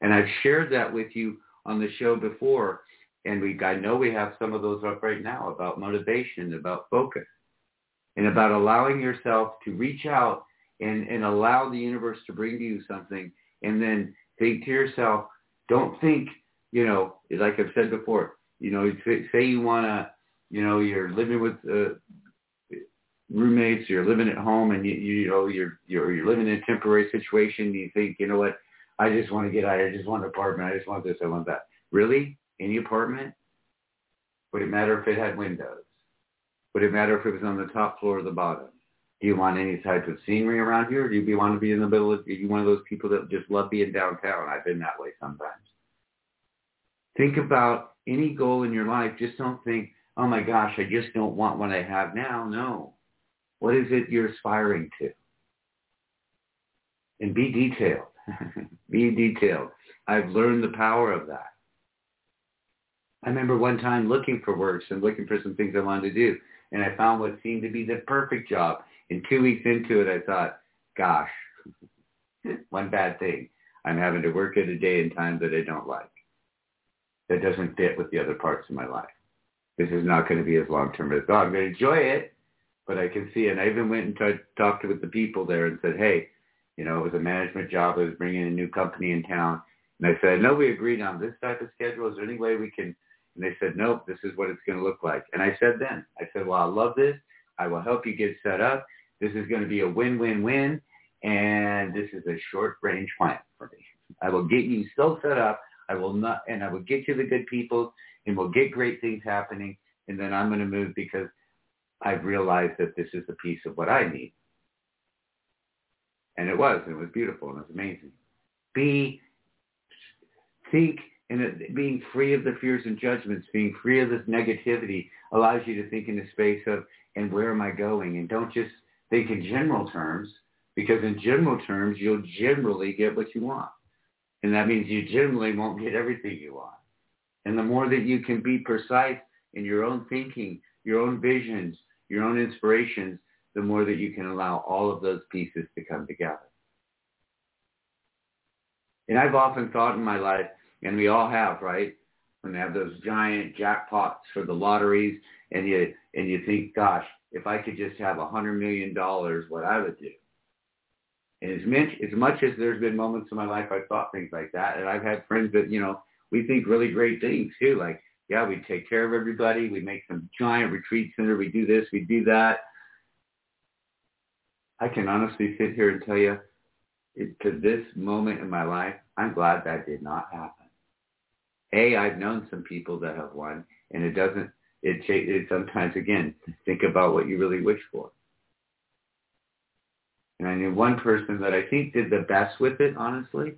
S2: And I've shared that with you on the show before and we I know we have some of those up right now about motivation, about focus, and about allowing yourself to reach out and, and allow the universe to bring to you something and then think to yourself, don't think, you know, like I've said before, you know, say you want to, you know, you're living with uh, roommates, you're living at home and you, you know, you're, you're, you're living in a temporary situation. You think, you know what, I just want to get out. I just want an apartment. I just want this. I want that. Really? Any apartment? Would it matter if it had windows? Would it matter if it was on the top floor or the bottom? Do you want any type of scenery around here? Or do you want to be in the middle of, are you one of those people that just love being downtown? I've been that way sometimes. Think about any goal in your life. Just don't think, oh my gosh, I just don't want what I have now. No. What is it you're aspiring to? And be detailed. <laughs> be detailed. I've learned the power of that. I remember one time looking for works and looking for some things I wanted to do, and I found what seemed to be the perfect job. And two weeks into it, I thought, gosh, <laughs> one bad thing. I'm having to work at a day and time that I don't like. That doesn't fit with the other parts of my life. This is not going to be as long-term as I thought. I'm going to enjoy it, but I can see. And I even went and tried to talk to with the people there and said, hey, you know, it was a management job. I was bringing a new company in town. And I said, I know we agreed on this type of schedule. Is there any way we can and they said, nope, this is what it's going to look like. And I said then, I said, well, I love this. I will help you get set up. This is going to be a win-win-win. And this is a short-range plan for me. I will get you so set up. I will not, and I will get you the good people and we'll get great things happening. And then I'm going to move because I've realized that this is a piece of what I need. And it was, and it was beautiful and it was amazing. Be, think and it, being free of the fears and judgments, being free of this negativity allows you to think in the space of, and where am I going? And don't just think in general terms, because in general terms, you'll generally get what you want. And that means you generally won't get everything you want. And the more that you can be precise in your own thinking, your own visions, your own inspirations, the more that you can allow all of those pieces to come together. And I've often thought in my life, and we all have, right? When they have those giant jackpots for the lotteries, and you and you think, gosh, if I could just have a hundred million dollars, what I would do. And as much as much as there's been moments in my life I've thought things like that, and I've had friends that you know we think really great things too, like yeah, we take care of everybody, we make some giant retreat center, we do this, we do that. I can honestly sit here and tell you, to this moment in my life, I'm glad that did not happen. A, I've known some people that have won, and it doesn't, it, it sometimes, again, think about what you really wish for. And I knew one person that I think did the best with it, honestly.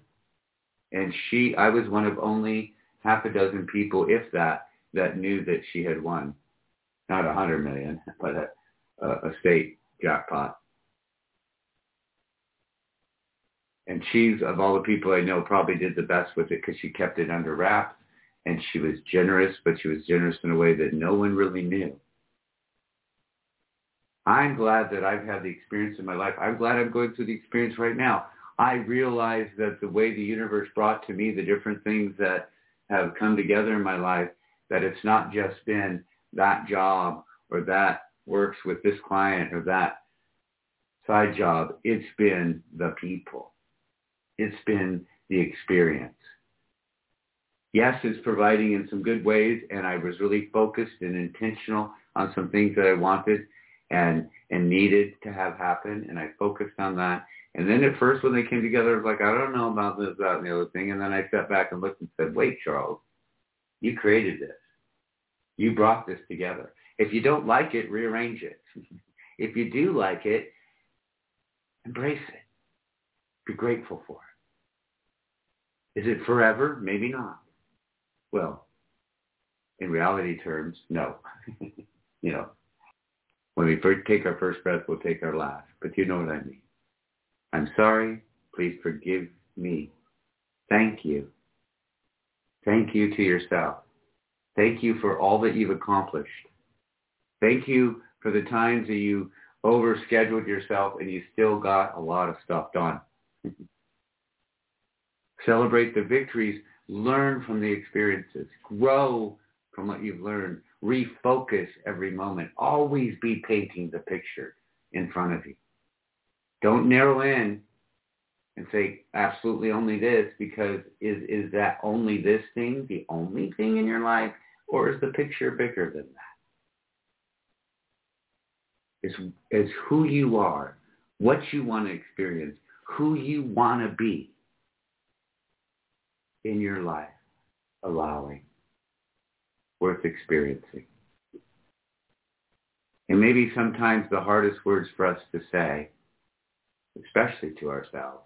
S2: And she, I was one of only half a dozen people, if that, that knew that she had won. Not a hundred million, but a, a, state jackpot. And she's, of all the people I know, probably did the best with it because she kept it under wraps and she was generous, but she was generous in a way that no one really knew. I'm glad that I've had the experience in my life. I'm glad I'm going through the experience right now. I realize that the way the universe brought to me the different things that have come together in my life, that it's not just been that job or that works with this client or that side job. It's been the people. It's been the experience. Yes, it's providing in some good ways, and I was really focused and intentional on some things that I wanted and and needed to have happen, and I focused on that. And then at first when they came together, I was like, I don't know about this, that, and the other thing. And then I stepped back and looked and said, wait, Charles, you created this. You brought this together. If you don't like it, rearrange it. <laughs> if you do like it, embrace it. Be grateful for it. Is it forever? Maybe not. Well, in reality terms, no. <laughs> you know, when we first take our first breath, we'll take our last. But you know what I mean. I'm sorry. Please forgive me. Thank you. Thank you to yourself. Thank you for all that you've accomplished. Thank you for the times that you overscheduled yourself and you still got a lot of stuff done. <laughs> Celebrate the victories. Learn from the experiences. Grow from what you've learned. Refocus every moment. Always be painting the picture in front of you. Don't narrow in and say absolutely only this because is, is that only this thing the only thing in your life or is the picture bigger than that? It's, it's who you are, what you want to experience, who you want to be in your life, allowing, worth experiencing. And maybe sometimes the hardest words for us to say especially to ourselves,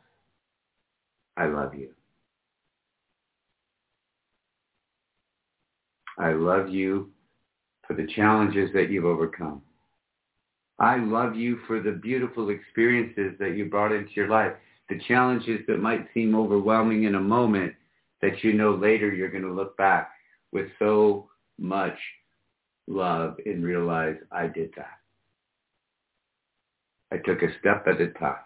S2: I love you. I love you for the challenges that you've overcome. I love you for the beautiful experiences that you brought into your life, the challenges that might seem overwhelming in a moment that you know later you're going to look back with so much love and realize I did that. I took a step at a time.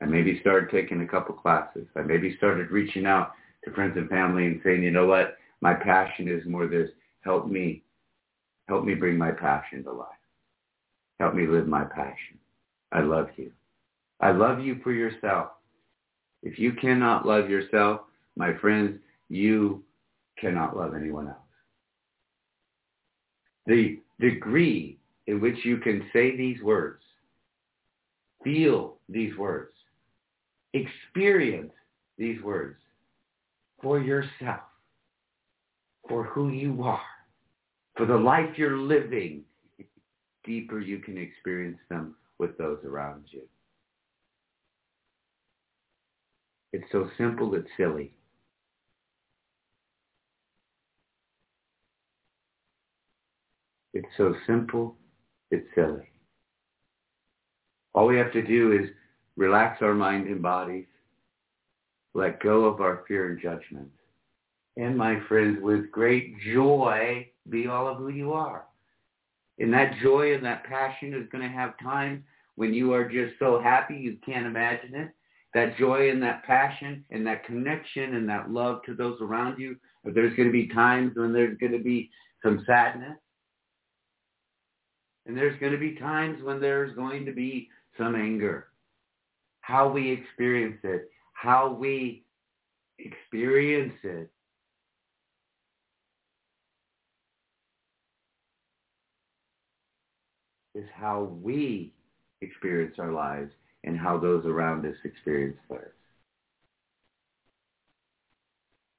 S2: I maybe started taking a couple classes. I maybe started reaching out to friends and family and saying, you know what, my passion is more this. Help me, help me bring my passion to life. Help me live my passion. I love you. I love you for yourself. If you cannot love yourself, my friends, you cannot love anyone else. The degree in which you can say these words, feel these words, experience these words for yourself, for who you are, for the life you're living, <laughs> deeper you can experience them with those around you. It's so simple, it's silly. It's so simple, it's silly. All we have to do is relax our mind and bodies, let go of our fear and judgment. And my friends, with great joy, be all of who you are. And that joy and that passion is going to have times when you are just so happy you can't imagine it. That joy and that passion and that connection and that love to those around you. There's going to be times when there's going to be some sadness. And there's going to be times when there's going to be some anger how we experience it, how we experience it. is how we experience our lives and how those around us experience theirs.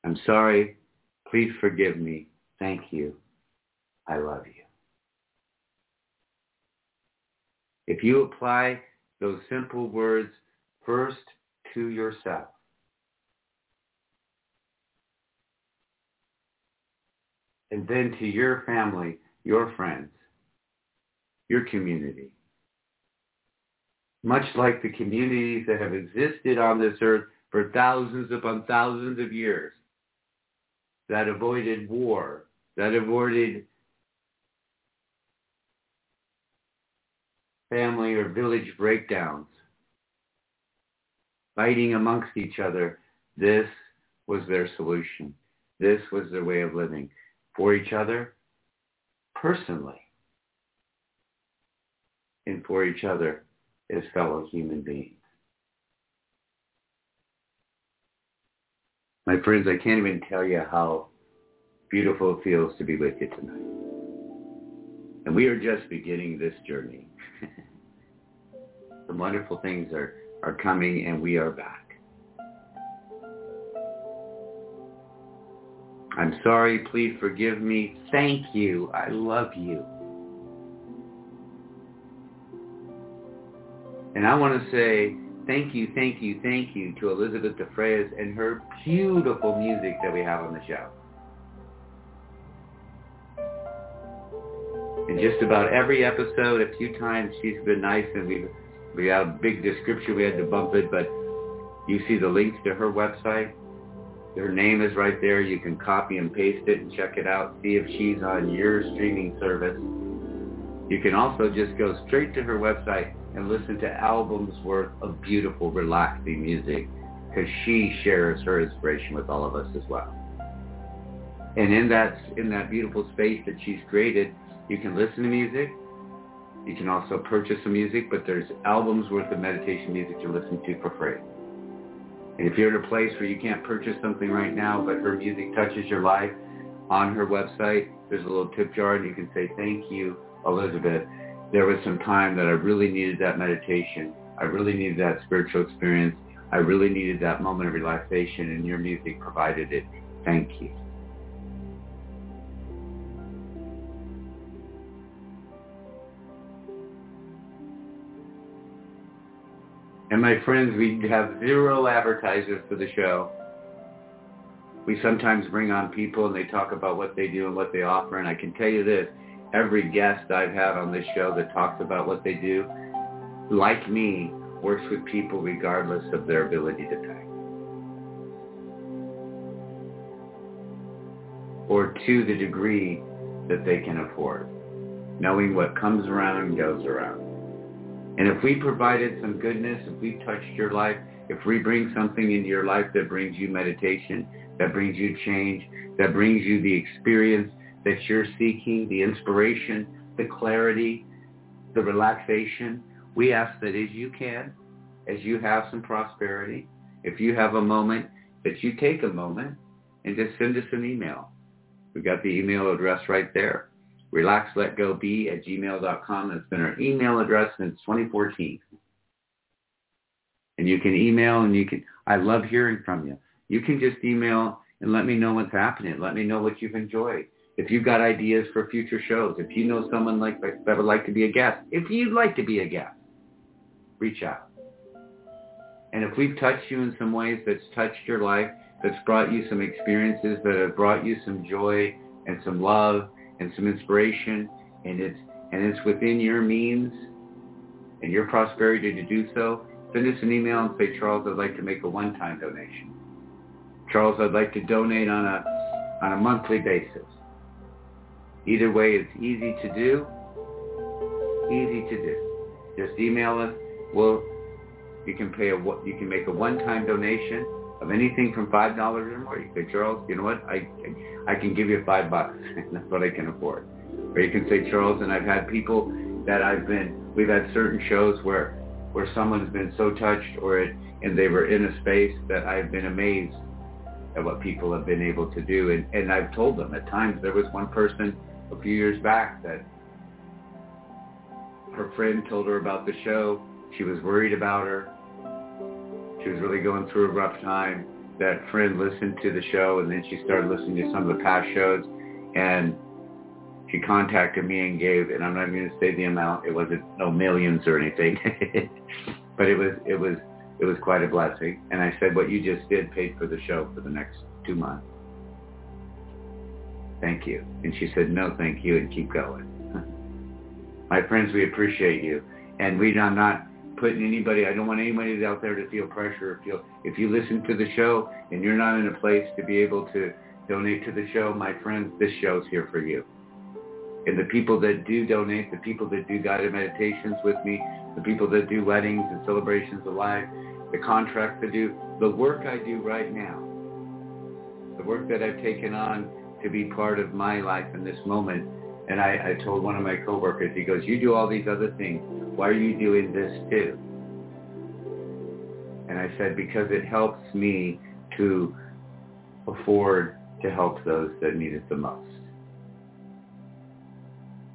S2: I'm sorry. Please forgive me. Thank you. I love you. If you apply those simple words first to yourself. And then to your family, your friends, your community. Much like the communities that have existed on this earth for thousands upon thousands of years that avoided war, that avoided family or village breakdowns, fighting amongst each other. This was their solution. This was their way of living for each other personally and for each other as fellow human beings. My friends, I can't even tell you how beautiful it feels to be with you tonight. And we are just beginning this journey. <laughs> Some wonderful things are, are coming and we are back. I'm sorry. Please forgive me. Thank you. I love you. And I want to say thank you, thank you, thank you to Elissabeth DeFreitas and her beautiful music that we have on the show. Just about every episode, a few times she's been nice and we we had a big description. We had to bump it, but you see the links to her website. Her name is right there. You can copy and paste it and check it out. See if she's on your streaming service. You can also just go straight to her website and listen to albums worth of beautiful, relaxing music because she shares her inspiration with all of us as well. And in that, in that beautiful space that she's created, you can listen to music. You can also purchase some music, but there's albums worth of meditation music to listen to for free. And if you're at a place where you can't purchase something right now, but her music touches your life, on her website, there's a little tip jar and you can say, thank you, Elissabeth. There was some time that I really needed that meditation. I really needed that spiritual experience. I really needed that moment of relaxation and your music provided it. Thank you. And my friends, we have zero advertisers for the show. We sometimes bring on people and they talk about what they do and what they offer. And I can tell you this, every guest I've had on this show that talks about what they do, like me, works with people regardless of their ability to pay. Or to the degree that they can afford, knowing what comes around goes around. And if we provided some goodness, if we touched your life, if we bring something into your life that brings you meditation, that brings you change, that brings you the experience that you're seeking, the inspiration, the clarity, the relaxation, we ask that as you can, as you have some prosperity, if you have a moment, that you take a moment and just send us an email. We've got the email address right there relaxletgobe at gmail.com. That's been our email address since 2014. And you can email and you can, I love hearing from you. You can just email and let me know what's happening. Let me know what you've enjoyed. If you've got ideas for future shows, if you know someone like that would like to be a guest, if you'd like to be a guest, reach out. And if we've touched you in some ways that's touched your life, that's brought you some experiences that have brought you some joy and some love and some inspiration and it's and it's within your means and your prosperity to do so, send us an email and say, Charles, I'd like to make a one-time donation. Charles, I'd like to donate on a on a monthly basis. Either way, it's easy to do. Easy to do. Just email us. We'll you can pay a you can make a one-time donation of anything from five dollars or more. You say, Charles, you know what? I I can give you five bucks. <laughs> That's what I can afford. Or you can say, Charles, and I've had people that I've been. We've had certain shows where where someone's been so touched, or it, and they were in a space that I've been amazed at what people have been able to do. And and I've told them at times. There was one person a few years back that her friend told her about the show. She was worried about her she was really going through a rough time. That friend listened to the show and then she started listening to some of the past shows and she contacted me and gave, and I'm not going to say the amount. It wasn't no millions or anything, <laughs> but it was it was it was quite a blessing. And I said, what you just did paid for the show for the next two months. Thank you. And she said, no, thank you, and keep going. <laughs> My friends, we appreciate you, and we are not putting anybody, I don't want anybody out there to feel pressure. If you if you listen to the show and you're not in a place to be able to donate to the show, my friends, this show's here for you. And the people that do donate, the people that do guided meditations with me, the people that do weddings and celebrations of life, the contracts I do, the work I do right now, the work that I've taken on to be part of my life in this moment. And I, I told one of my coworkers, he goes, you do all these other things why are you doing this too? And I said, because it helps me to afford to help those that need it the most.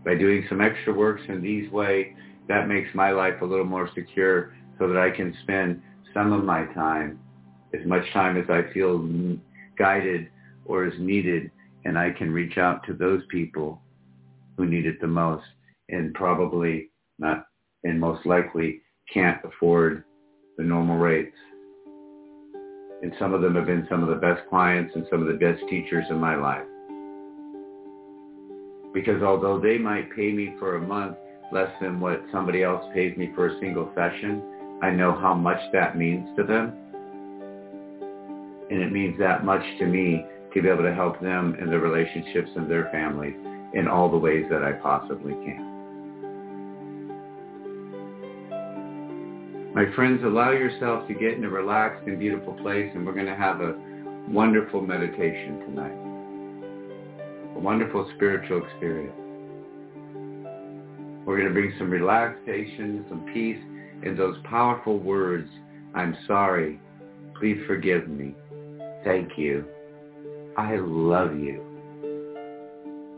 S2: By doing some extra works in these ways, that makes my life a little more secure so that I can spend some of my time, as much time as I feel guided or is needed, and I can reach out to those people who need it the most and probably not, and most likely can't afford the normal rates. And some of them have been some of the best clients and some of the best teachers in my life. Because although they might pay me for a month less than what somebody else pays me for a single session, I know how much that means to them. And it means that much to me to be able to help them in their relationships and their families in all the ways that I possibly can. My friends, allow yourself to get in a relaxed and beautiful place and we're going to have a wonderful meditation tonight. A wonderful spiritual experience. We're going to bring some relaxation, some peace, and those powerful words, I'm sorry, please forgive me, thank you, I love you,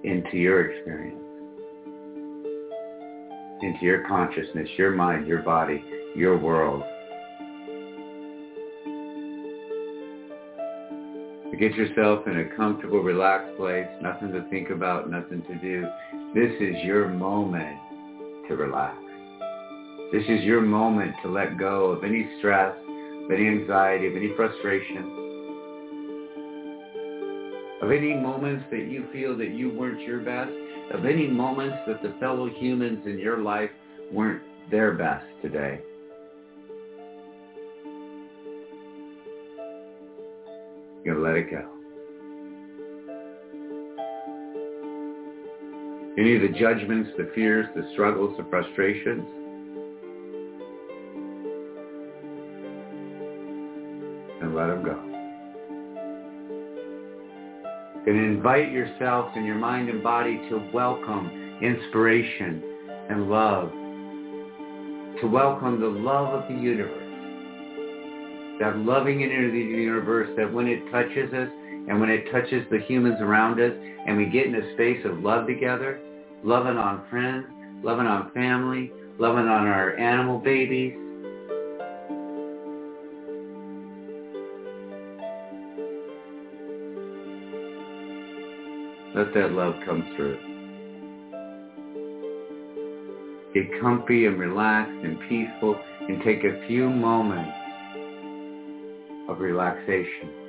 S2: into your experience, into your consciousness, your mind, your body, your world. To get yourself in a comfortable, relaxed place, nothing to think about, nothing to do. This is your moment to relax. This is your moment to let go of any stress, of any anxiety, of any frustration, of any moments that you feel that you weren't your best, of any moments that the fellow humans in your life weren't their best today. You're going to let it go. Any of the judgments, the fears, the struggles, the frustrations, and let them go. And invite yourself and your mind and body to welcome inspiration and love, to welcome the love of the universe, that loving energy of the universe that when it touches us and when it touches the humans around us and we get in a space of love together, loving on friends, loving on family, loving on our animal babies. Let that love come through. Get comfy and relaxed and peaceful and take a few moments of relaxation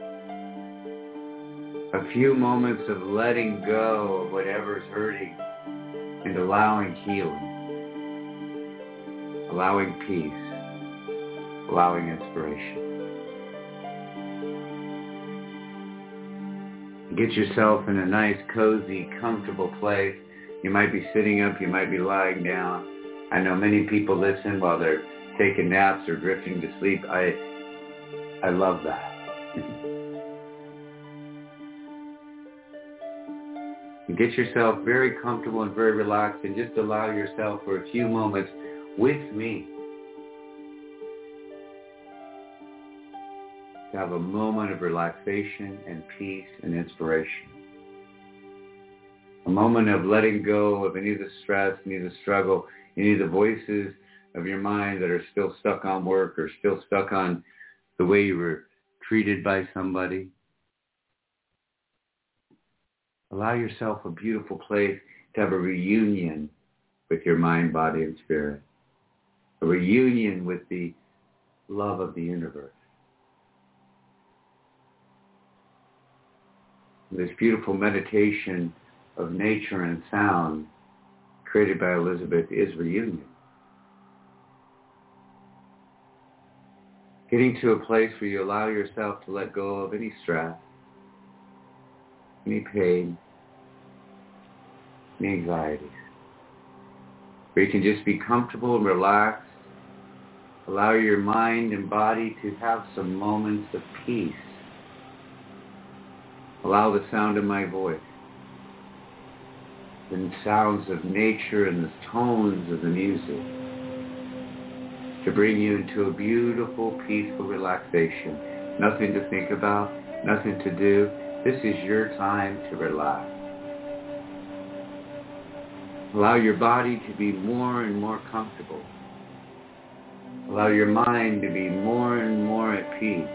S2: a few moments of letting go of whatever's hurting and allowing healing, allowing peace, allowing inspiration. Get yourself in a nice, cozy, comfortable place. You might be sitting up, you might be lying down. I know many people listen while they're taking naps or drifting to sleep. I, I love that. get yourself very comfortable and very relaxed and just allow yourself for a few moments with me to have a moment of relaxation and peace and inspiration. A moment of letting go of any of the stress, any of the struggle, any of the voices of your mind that are still stuck on work or still stuck on the way you were treated by somebody. Allow yourself a beautiful place to have a reunion with your mind, body, and spirit. A reunion with the love of the universe. This beautiful meditation of nature and sound created by Elissabeth is reunion. Getting to a place where you allow yourself to let go of any stress, any pain, any anxieties. Where you can just be comfortable and relaxed. Allow your mind and body to have some moments of peace. Allow the sound of my voice, the sounds of nature and the tones of the music to bring you into a beautiful, peaceful relaxation. Nothing to think about, nothing to do. This is your time to relax. Allow your body to be more and more comfortable. Allow your mind to be more and more at peace.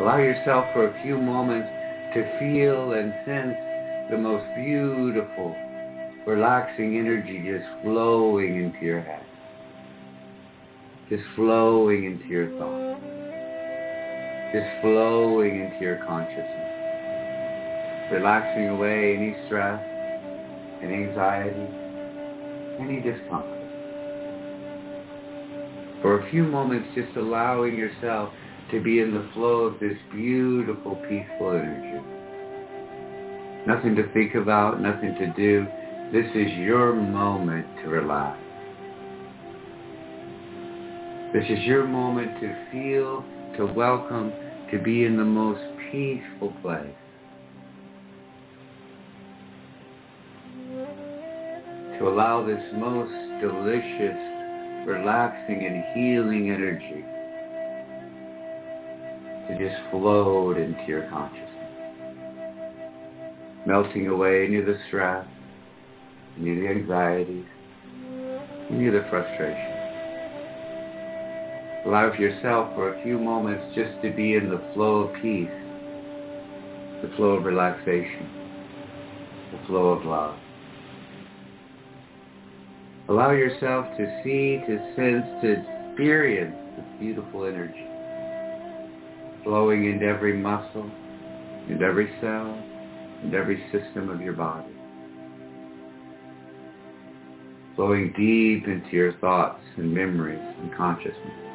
S2: Allow yourself for a few moments to feel and sense the most beautiful, relaxing energy just flowing into your head. Just flowing into your thoughts. Just flowing into your consciousness. Relaxing away any stress, any anxiety, any discomfort. For a few moments, just allowing yourself to be in the flow of this beautiful, peaceful energy. Nothing to think about, nothing to do. This is your moment to relax. This is your moment to feel, to welcome, to be in the most peaceful place. To allow this most delicious, relaxing and healing energy to just float into your consciousness. Melting away any of the stress, any of the anxieties, any of the frustration. Allow yourself for a few moments just to be in the flow of peace, the flow of relaxation, the flow of love. Allow yourself to see, to sense, to experience this beautiful energy flowing into every muscle, into every cell, into every system of your body. Flowing deep into your thoughts and memories and consciousness.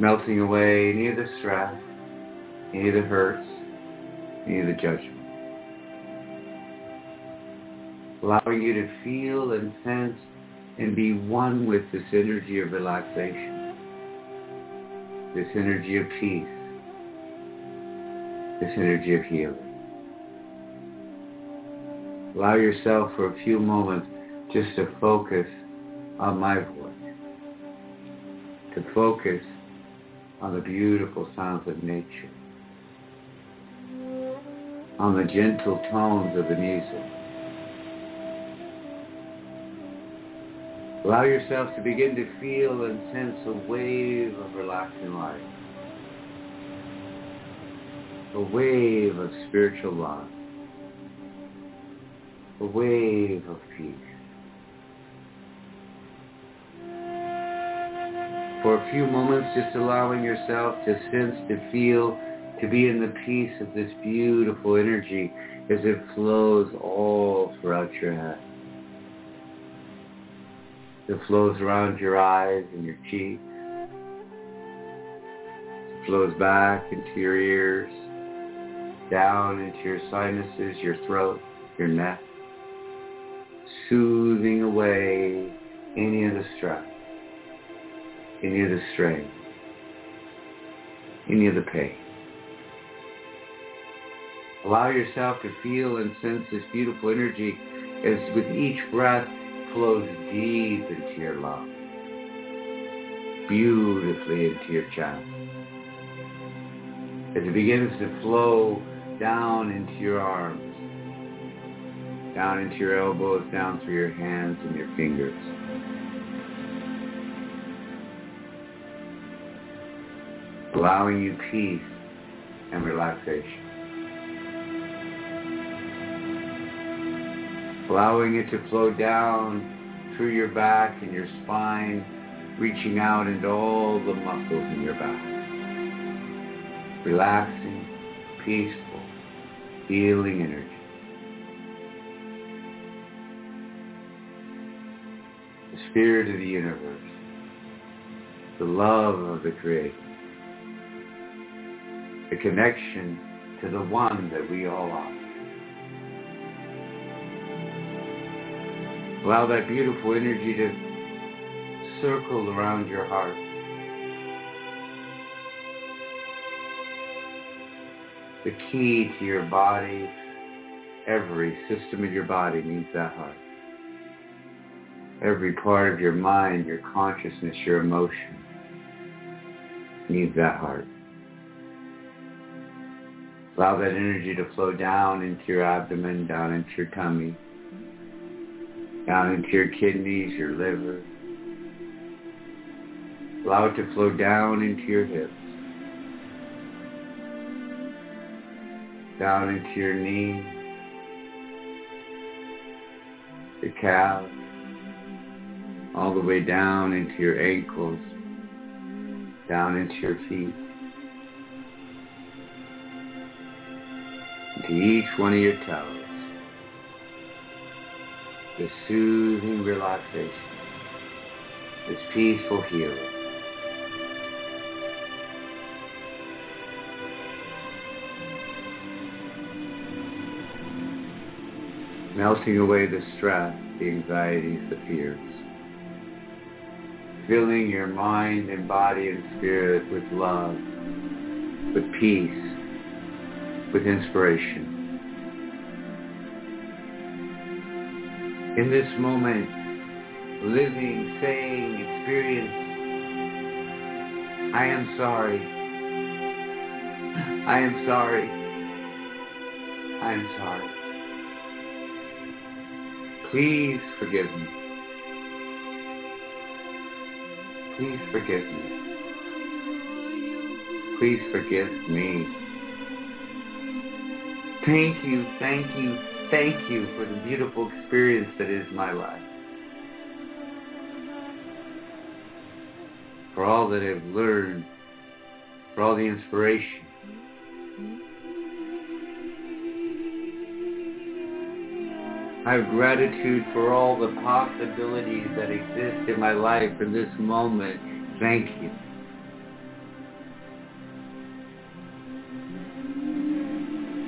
S2: Melting away any of the stress, any of the hurts, any of the judgment. Allowing you to feel and sense and be one with this energy of relaxation this energy of peace, this energy of healing. Allow yourself for a few moments just to focus on my voice, to focus on the beautiful sounds of nature, on the gentle tones of the music. Allow yourself to begin to feel and sense a wave of relaxing life. A wave of spiritual love. A wave of peace. For a few moments, just allowing yourself to sense, to feel, to be in the peace of this beautiful energy as it flows all throughout your head. It flows around your eyes and your cheeks. It flows back into your ears, down into your sinuses, your throat, your neck, soothing away any of the stress, any of the strain, any of the pain. Allow yourself to feel and sense this beautiful energy as with each breath flows deep into your lungs, beautifully into your chest. As it begins to flow down into your arms, down into your elbows, down through your hands and your fingers. Allowing you peace and relaxation. allowing it to flow down through your back and your spine, reaching out into all the muscles in your back. Relaxing, peaceful, healing energy. The spirit of the universe, the love of the Creator, the connection to the one that we all are. Allow that beautiful energy to circle around your heart. The key to your body, every system of your body needs that heart. Every part of your mind, your consciousness, your emotion needs that heart. Allow that energy to flow down into your abdomen, down into your tummy, down into your kidneys, your liver. Allow it to flow down into your hips, down into your knees, your calves, all the way down into your ankles, down into your feet. To each one of your toes. This soothing relaxation, this peaceful healing. Melting away the stress, the anxieties, the fears. Filling your mind and body and spirit with love, with peace, with inspiration. In this moment, living, saying, experience, I am sorry. I am sorry. I am sorry. Please forgive me. Please forgive me. Please forgive me. Thank you, thank you, thank you for the beautiful experience that is my life. For all that I've learned, for all the inspiration. I have gratitude for all the possibilities that exist in my life in this moment. Thank you.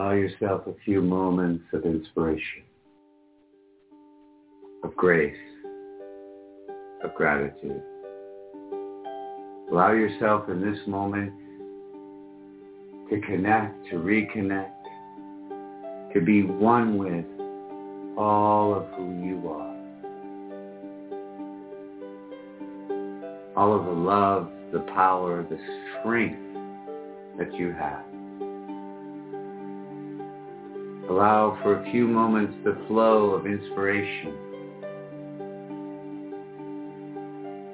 S2: Allow yourself a few moments of inspiration, of grace, of gratitude. Allow yourself in this moment to connect, to reconnect, to be one with all of who you are. All of the love, the power, the strength that you have. Allow for a few moments the flow of inspiration,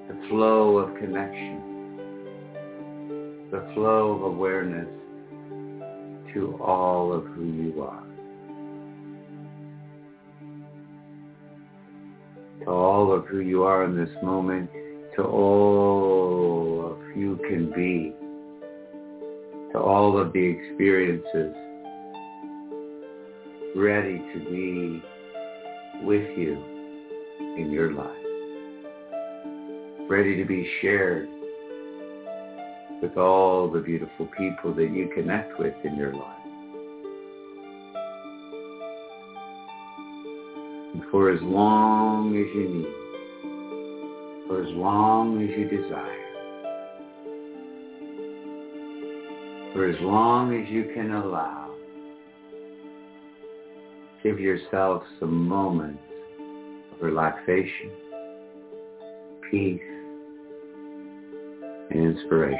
S2: the flow of connection, the flow of awareness to all of who you are. To all of who you are in this moment, to all of who you can be, to all of the experiences ready to be with you in your life. Ready to be shared with all the beautiful people that you connect with in your life. And for as long as you need, for as long as you desire, for as long as you can allow, Give yourself some moments of relaxation, peace, and inspiration.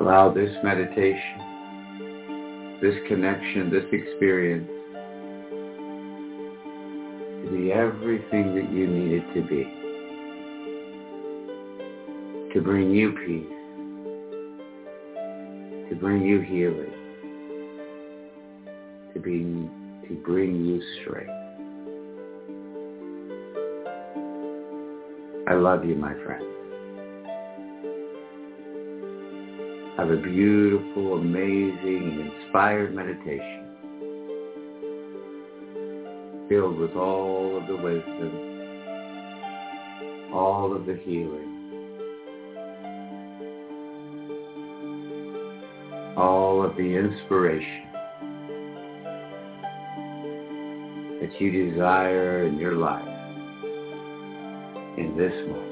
S2: Allow this meditation, this connection, this experience everything that you need it to be. To bring you peace. To bring you healing. To be to bring you strength. I love you, my friend. Have a beautiful, amazing, inspired meditation filled with all of the wisdom, all of the healing, all of the inspiration that you desire in your life in this moment.